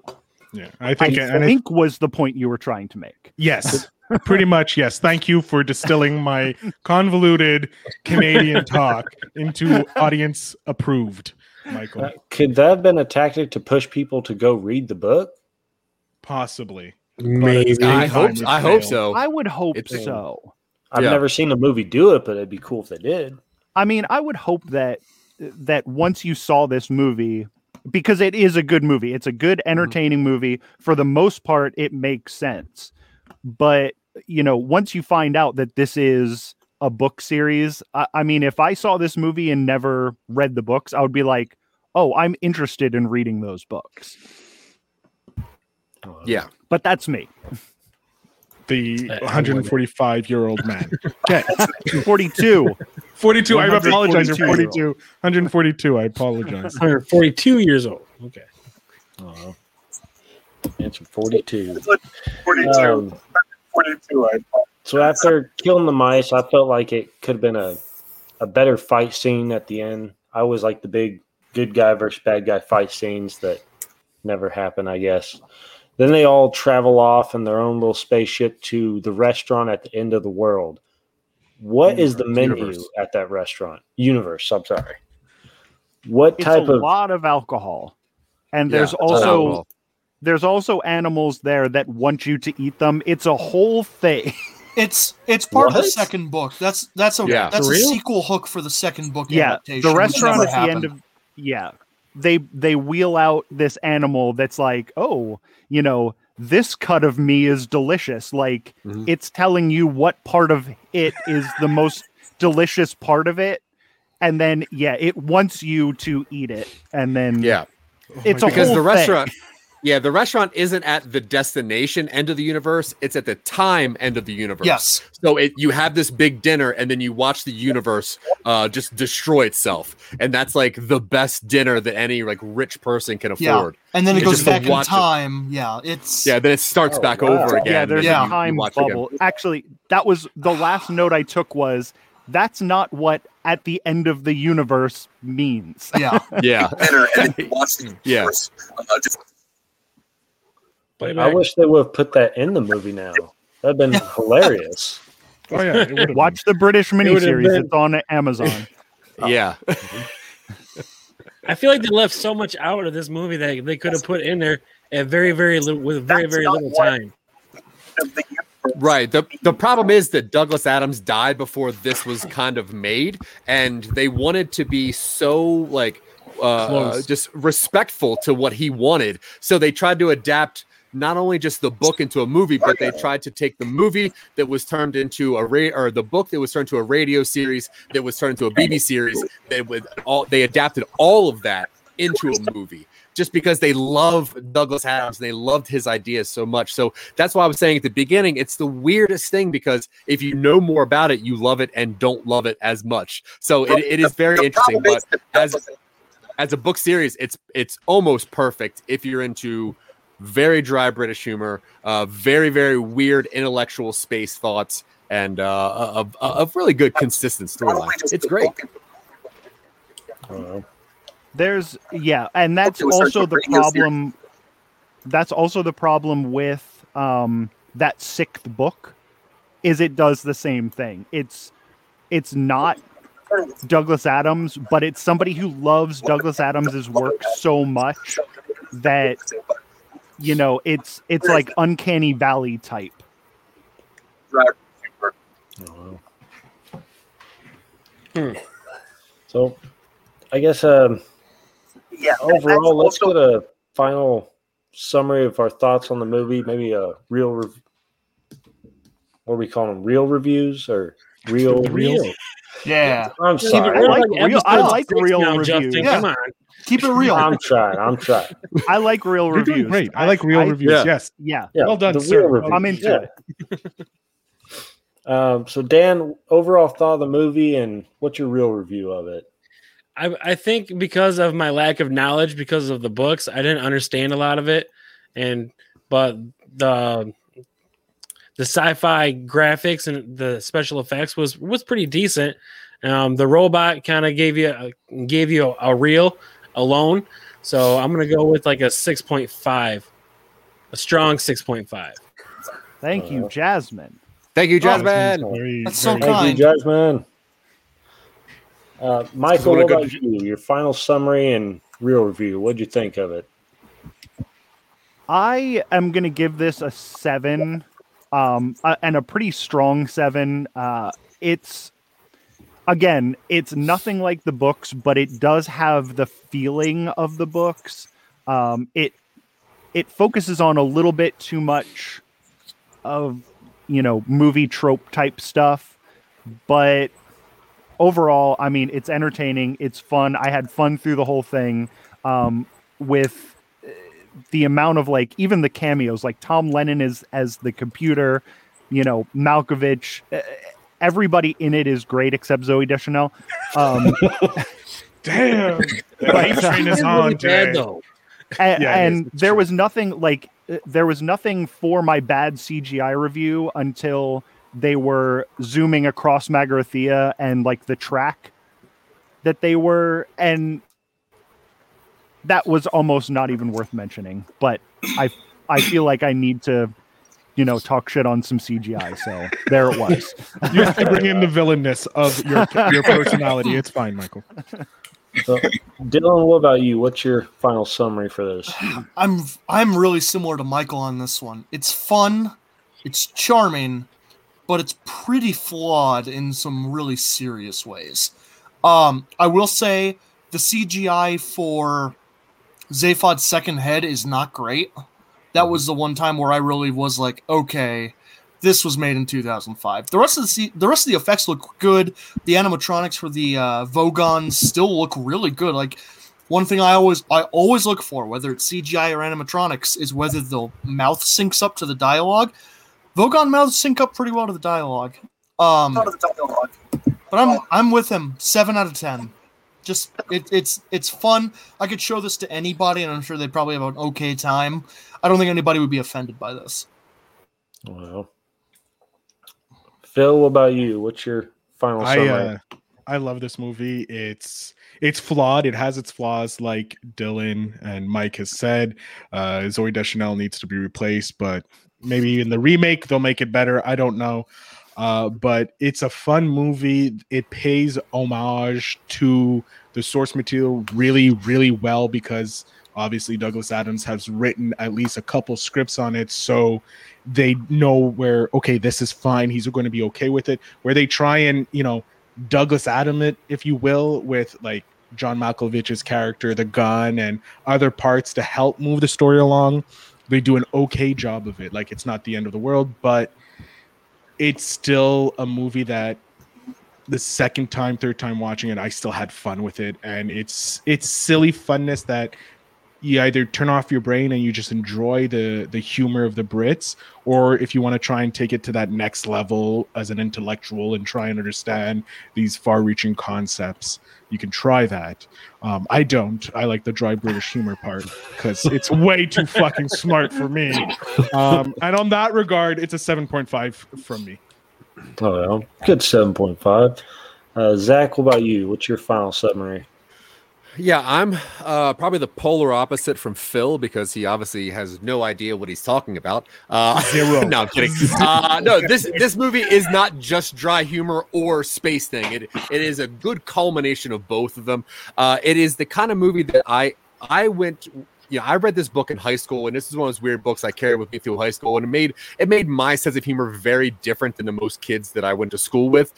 yeah i i think and I think was the point you were trying to make Yes, pretty much. Yes. Thank you for distilling my convoluted Canadian talk into audience approved, Michael. Uh, could that have been a tactic to push people to go read the book? Possibly. Maybe. I hope time it I hope so. i would hope It's- so I've Yeah. never seen a movie do it, but it'd be cool if they did. I mean, I would hope that that once you saw this movie, because it is a good movie, it's a good, mm-hmm. entertaining movie. For the most part, it makes sense. But you know, once you find out that this is a book series, I, I mean, if I saw this movie and never read the books, I would be like, "Oh, I'm interested in reading those books." Yeah. But that's me. *laughs* The I- I 145 year old man. *laughs* Okay. 42. 42. I apologize. You're 142. 42. 142. I apologize. *laughs* 142 years old. Okay. Oh, answer 42. 42. Um, 42. I so after killing the mice, I felt like it could have been a, a better fight scene at the end. I was like the big good guy versus bad guy fight scenes that never happen, I guess. Then they all travel off in their own little spaceship to the restaurant at the end of the world. What is the menu Universe. at that restaurant? Universe, I'm sorry. What It's type a of lot of alcohol. And there's Yeah, it's also there's also animals there that want you to eat them. It's a whole thing. *laughs* It's it's part of the second book. That's that's a Yeah. That's For a real? sequel hook for the second book yeah, adaptation. the restaurant never at the end of yeah, they they wheel out this animal that's like, oh, you know, this cut of me is delicious. Like Mhm. it's telling you what part of it is the most delicious part of it, and then yeah, it wants you to eat it, and then Yeah. it's a because whole the thing. restaurant yeah the restaurant isn't at the destination end of the universe it's at the time end of the universe Yes. so it you have this big dinner and then you watch the universe uh just destroy itself and that's like the best dinner that any like rich person can afford. Yeah. afford And then it It's goes just to back in watch it. time. Yeah. It's yeah then it starts Oh, back wow. over again Yeah, there's Yeah. a you- you time watch again. bubble. Actually, that was the last *sighs* note I took was that's not what at the end of the universe means. yeah. yeah *laughs* *laughs* dinner and then watch the Yeah. uh, just I wish they would have put that in the movie now. That'd been *laughs* hilarious. Oh, yeah. it would've Watch the British would've miniseries. been- It's on Amazon. *laughs* yeah I feel like they left so much out of this movie that they could have put in there at very, very little with very, That's very little what- time. of the universe. Right. The the problem is that Douglas Adams died before this was kind of made, and they wanted to be so like uh just respectful to what he wanted. So they tried to adapt not only just the book into a movie, but they tried to take the movie that was turned into a ra- or the book that was turned to a radio series that was turned into a BBC series. They would all they adapted all of that into a movie just because they love Douglas Adams and they loved his ideas so much. So that's why I was saying at the beginning, it's the weirdest thing because if you know more about it, you love it and don't love it as much. So it, it is very interesting. But as as a book series, it's it's almost perfect if you're into very dry British humor, uh, very very weird intellectual space thoughts, and uh, of of really good consistent probably storyline. It's great. book and- I don't know. There's yeah, and that's also the a radio series. problem. That's also the problem with um that sixth book, is it does the same thing. It's it's not Douglas Adams, but it's somebody who loves Douglas Adams's work so much that you know it's it's like uncanny valley type. Right. I don't. So, I guess um, Yeah. overall, let's also- get a final summary of our thoughts on the movie. Maybe a real, rev- what are we calling them? Real reviews or real Real? Yeah. I'm Keep sorry. I real, like like real- I like six real now, reviews. Justin. Yeah. Come on. Keep it real. I'm trying. I'm trying. I like real You're reviews. doing great. I like real reviews. yeah. Yes. Yeah. Yeah, Well done, the sir. real reviews, I'm into yeah. *laughs* Um, so Dan, overall thought of the movie and what's your real review of it? I, I think because of my lack of knowledge, because of the books, I didn't understand a lot of it, and but the the sci-fi graphics and the special effects was was pretty decent. Um, the robot kind of gave you a, gave you a, a reel alone, so I'm gonna go with like a six point five, a strong six point five. Thank you, Uh, Jasmine. Thank you, Oh, Jasmine. Very, That's so very- Thank kind. you, Jasmine. Uh, Michael, what about you? Your final summary and real review. What'd you think of it? I am going to give this a seven, um, uh, and a pretty strong seven. Uh, it's again, it's nothing like the books, but it does have the feeling of the books. Um, it it focuses on a little bit too much of you know movie trope type stuff, but overall, I mean, it's entertaining. It's fun. I had fun through the whole thing. Um, with the amount of like even the cameos like tom lennon is as the computer you know malkovich uh, everybody in it is great except Zooey Deschanel um *laughs* Damn. The But, hype uh, train is on really bad though. and, Yeah, and It's there true. was nothing like uh, there was nothing for my bad cgi review until they were zooming across magrathea and like the track that they were and that was almost not even worth mentioning but i i feel like i need to you know talk shit on some cgi so there it was *laughs* You have to bring in the villainness of your your personality. It's fine, Michael. So, Dylan, what about you? What's your final summary for this? I'm I'm really similar to Michael on this one. It's fun, it's charming, but it's pretty flawed in some really serious ways. Um, I will say the CGI for Zaphod's second head is not great. That was the one time where I really was like, okay, this was made in 2005. The rest of the the rest of the effects look good. The animatronics for the uh, Vogons still look really good. Like one thing I always I always look for, whether it's CGI or animatronics, is whether the mouth syncs up to the dialogue. Vogon mouths sync up pretty well to the dialogue. Um, the dialogue. but I'm I'm with him. Seven out of ten. Just it, it's it's fun. I could show this to anybody, and I'm sure they'd probably have an okay time. I don't think anybody would be offended by this. Well, Phil, what about you? What's your final I uh, I love this movie. It's it's flawed. It has its flaws, like Dylan and Mike has said. Uh, Zooey Deschanel needs to be replaced, but maybe in the remake they'll make it better. I don't know. Uh, but it's a fun movie. It pays homage to the source material really, really well because obviously Douglas Adams has written at least a couple scripts on it, so they know where okay, this is fine. He's going to be okay with it. Where they try and you know Douglas Adam it, if you will, with like John Malkovich's character, the gun, and other parts to help move the story along. They do an okay job of it. Like it's not the end of the world, but it's still a movie that the second time, third time watching it, I still had fun with it, and it's it's silly funness that you either turn off your brain and you just enjoy the the humor of the Brits, or if you want to try and take it to that next level as an intellectual and try and understand these far-reaching concepts, you can try that. Um, I don't. I like the dry British humor part because it's *laughs* way too fucking smart for me. Um, and on that regard, it's a seven point five from me. Oh, well, good 7.5. Uh, Zach, what about you? What's your final summary? Yeah, I'm uh, probably the polar opposite from Phil because he obviously has no idea what he's talking about. Uh, Zero. *laughs* no, I'm kidding. Uh, no, this this movie is not just dry humor or space thing. It it is a good culmination of both of them. Uh, it is the kind of movie that I I went. You know, I read this book in high school, and this is one of those weird books I carried with me through high school, and it made it made my sense of humor very different than the most kids that I went to school with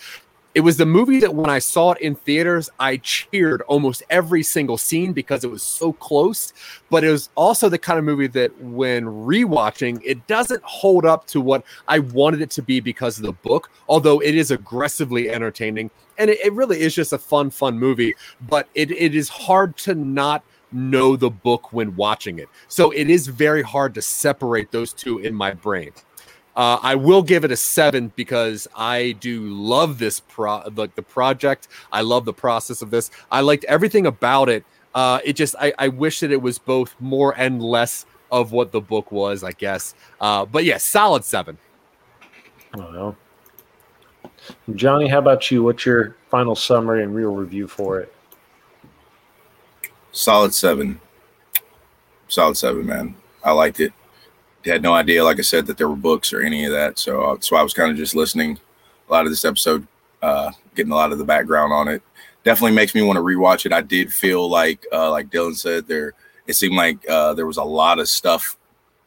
it was the movie that when I saw it in theaters, I cheered almost every single scene because it was so close. But it was also the kind of movie that when rewatching, it doesn't hold up to what I wanted it to be because of the book, although it is aggressively entertaining. And it, it really is just a fun, fun movie. But it, it is hard to not know the book when watching it. So it is very hard to separate those two in my brain. Uh, I will give it a seven because I do love this pro like the project. I love the process of this. I liked everything about it. Uh, it just I, I wish that it was both more and less of what the book was, I guess. Uh, but yeah, solid seven. I don't. Johnny, how about you? What's your final summary and real review for it? Solid seven. Solid seven, man. I liked it. Had no idea, like I said, that there were books or any of that. So uh, that's why I was kind of just listening a lot of this episode, uh, getting a lot of the background on it. Definitely makes me want to rewatch it. I did feel like, uh, like Dylan said, there it seemed like uh, there was a lot of stuff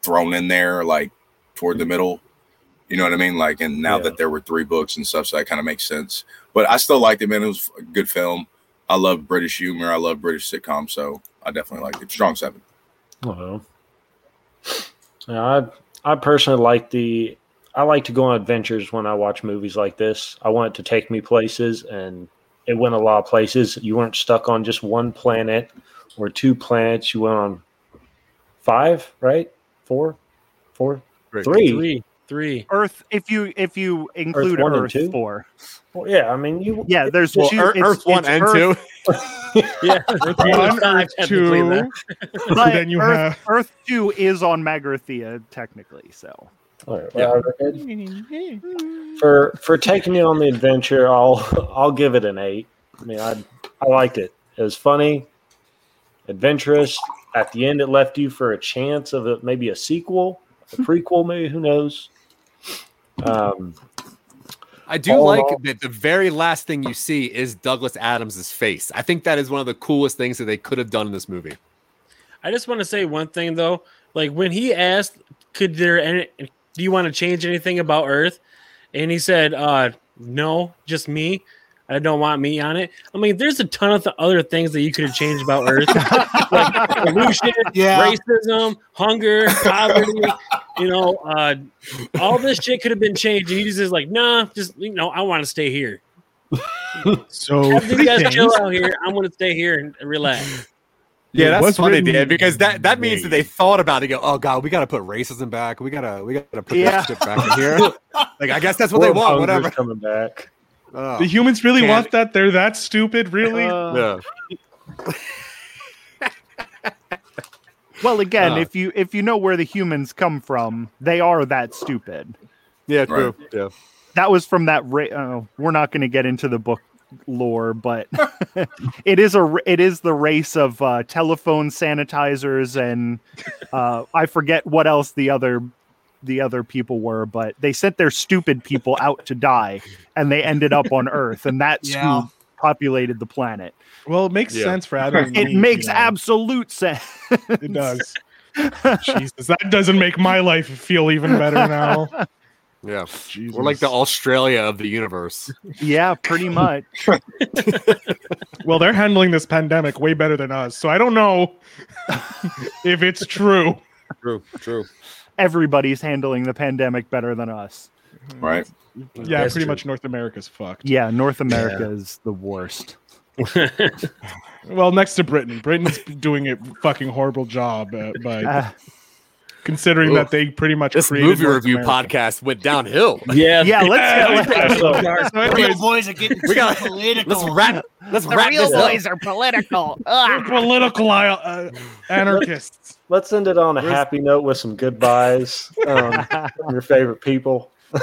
thrown in there, like toward the middle. You know what I mean? Like, and now Yeah. that there were three books and stuff, so that kind of makes sense. But I still liked it, man. It was a good film. I love British humor. I love British sitcoms, so I definitely liked it. Strong seven. Know. Yeah, I I personally like the I like to go on adventures when I watch movies like this. I want it to take me places, and it went a lot of places. You weren't stuck on just one planet or two planets. You went on five, right? Four, four, three. Three, three. Earth, if you if you include one and Earth, two? four. Well, yeah, I mean you. Yeah, there's Well, two. Earth, it's- Earth one and Earth, two. *laughs* *laughs* Yeah, Earth one, Five, Earth two, then. *laughs* But then you Earth, have- Earth two is on Magrathea technically. So All right, Yeah. for for taking me on the adventure, I'll I'll give it an eight. I mean, I I liked it. It was funny, adventurous. At the end, it left you for a chance of a, maybe a sequel, a hmm. prequel, maybe who knows. Um, I do All like all- that the very last thing you see is Douglas Adams' face. I think that is one of the coolest things that they could have done in this movie. I just want to say one thing though. Like when he asked, "Could there any? Do you want to change anything about Earth?" and he said, "Uh, no, just me. I don't want me on it." I mean, there's a ton of th- other things that you could have changed about Earth, *laughs* like pollution, Yeah. racism, hunger, poverty. you know, uh, all this shit could have been changed. And he's just like, "Nah, just you know, I want to stay here. So Have you guys things. chill out here. I'm going to stay here and relax." Yeah, that's was funny, written Dan, because that that means that they thought about it. Go, oh god, we got to put racism back. We gotta we gotta put Yeah. that shit back in here. *laughs* like, I guess that's what they want. Whatever. coming back. Oh, The humans really Can't- want that? They're that stupid, really? Uh, yeah. *laughs* well, again, Uh. if you if you know where the humans come from, they are that stupid. Yeah, true. Yeah. That was from that. Ra- uh, we're not going to get into the book lore, but *laughs* it is a it is the race of uh, telephone sanitizers and uh, I forget what else the other the other people were, but they sent their stupid people out to die, and they ended up on Earth, and that's Yeah. who populated the planet. Well, it makes Yeah. sense for Adam. It Eve, makes you know. absolute sense. It does. Jesus, that doesn't make my life feel even better now. *laughs* Yeah. Jesus. We're like the Australia of the universe. yeah, pretty much. *laughs* well, they're handling this pandemic way better than us, so I don't know *laughs* if it's true. True. True. Everybody's handling the pandemic better than us. right? Yeah, That's pretty true. much North America's fucked. Yeah, North America is the worst. *laughs* Well, next to Britain, Britain's doing a fucking horrible job uh, by Uh, considering Oof. that they pretty much This created movie North review America. podcast went downhill. *laughs* yeah, yeah, let's, Yeah, let's so- so *laughs* Real boys are getting We got- political. Let's wrap. Let's The wrap real this up. boys are political. We're political uh, anarchists. Let's end it on a happy note with some goodbyes um, *laughs* from your favorite people. *laughs*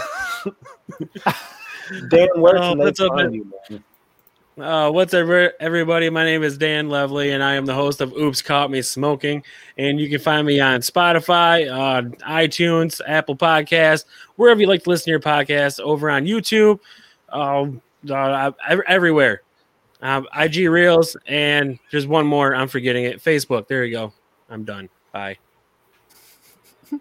Dan, where Oh, can they find you, man? Uh, what's up, everybody? My name is Dan Lovely, and I am the host of Oops Caught Me Smoking. And you can find me on Spotify, uh, iTunes, Apple Podcasts, wherever you like to listen to your podcasts, over on YouTube, um, uh, everywhere. Um, IG Reels, and just one more. I'm forgetting it. Facebook. There you go. I'm done. Bye. *laughs*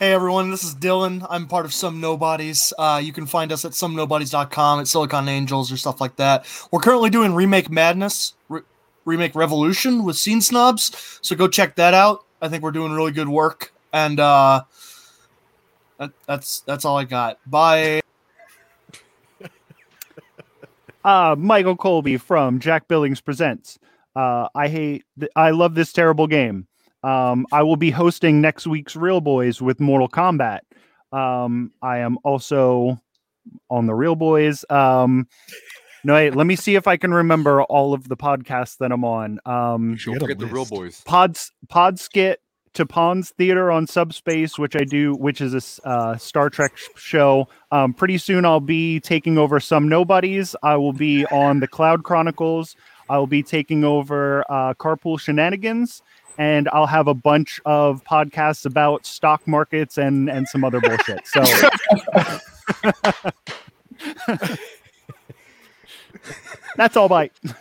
Hey everyone, this is Dylan. I'm part of Some Nobodies. Uh, you can find us at somenobodies.com, at Silicon Angels, or stuff like that. We're currently doing Remake Madness, Re- Remake Revolution with Scene Snobs, so go check that out. I think we're doing really good work, and uh, that, that's that's all I got. Bye. *laughs* uh, Michael Colby from Jack Billings Presents. Uh, I hate, th- I love this terrible game. Um, I will be hosting next week's Reel Boys with Mortal Kombat. Um, I am also on the Reel Boys. Um, no, wait, let me see if I can remember all of the podcasts that I'm on. Um, Don't Get forget the Reel Boys. Pods Podskit to Pond's Theater on Subspace, which I do, which is a uh, Star Trek sh- show. Um, pretty soon, I'll be taking over some nobodies. I will be on the Cloud Chronicles. I will be taking over uh, Carpool Shenanigans, and I'll have a bunch of podcasts about stock markets and and some other bullshit. So. *laughs* That's all. Bye. *laughs*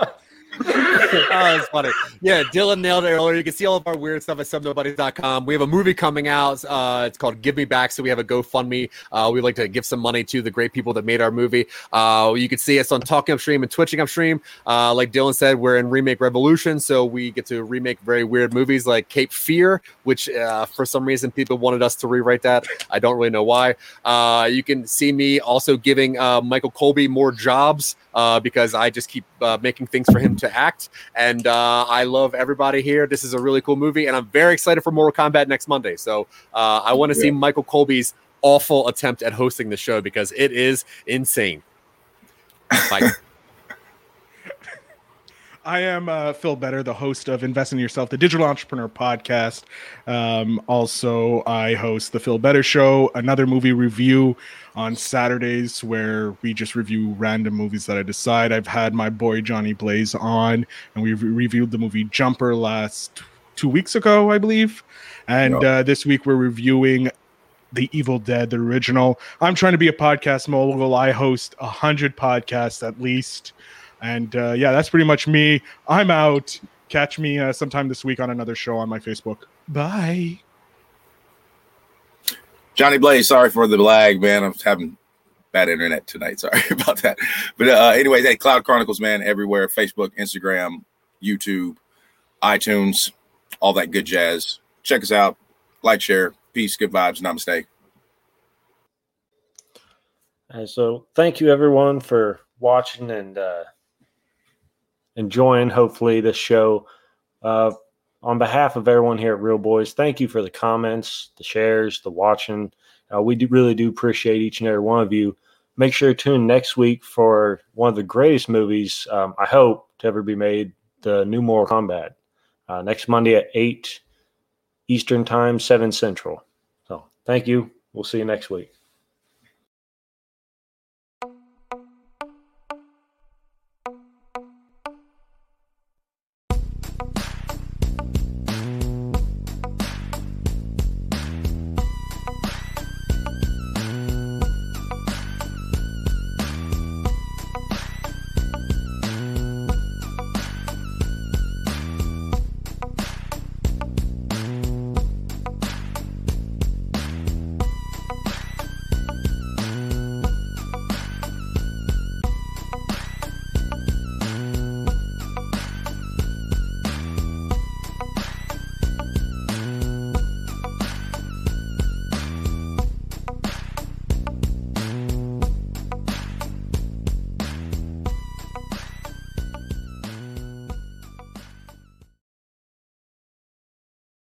*laughs* *laughs* Oh, that's funny. Yeah, Dylan nailed it earlier. You can see all of our weird stuff at somenobodies.com. We have a movie coming out. Uh, it's called Give Me Back. So we have a GoFundMe. Uh, we like to give some money to the great people that made our movie. Uh, you can see us on Talking Upstream and Twitching Upstream. Uh, like Dylan said, we're in Remake Revolution. So we get to remake very weird movies like Cape Fear, which uh, for some reason people wanted us to rewrite that. I don't really know why. Uh, you can see me also giving uh, Michael Colby more jobs because I just keep making things for him to act. And uh, I love everybody here. This is a really cool movie, and I'm very excited for Mortal Kombat next Monday. So uh, I want to see Michael Colby's awful attempt at hosting the show because it is insane. Bye. *laughs* I am uh, Phil Better, the host of Invest in Yourself, the Digital Entrepreneur Podcast. Um, also, I host the Phil Better Show, another movie review on Saturdays where we just review random movies that I decide. I've had my boy Johnny Blaze on, and we re- reviewed the movie Jumper last two weeks ago, I believe. And uh, this week we're reviewing the Evil Dead, the original. I'm trying to be a podcast mogul. I host a hundred podcasts at least. And uh, yeah, that's pretty much me. I'm out. Catch me uh, sometime this week on another show on my Facebook. Bye. Johnny Blaze, sorry for the lag, man. I'm having bad internet tonight. *laughs* Sorry about that. But uh, anyway, hey, Cloud Chronicles, man, everywhere Facebook, Instagram, YouTube, iTunes, all that good jazz. Check us out. Like, share. Peace, good vibes. Namaste. And so, thank you everyone for watching and uh, enjoying, hopefully, this show. Uh, on behalf of everyone here at Reel Boys, thank you for the comments, the shares, the watching. Uh, we do, really do appreciate each and every one of you. Make sure to tune next week for one of the greatest movies, um, I hope, to ever be made the new Mortal Kombat. Uh, next Monday at 8 Eastern Time, 7 Central. So, thank you. We'll see you next week.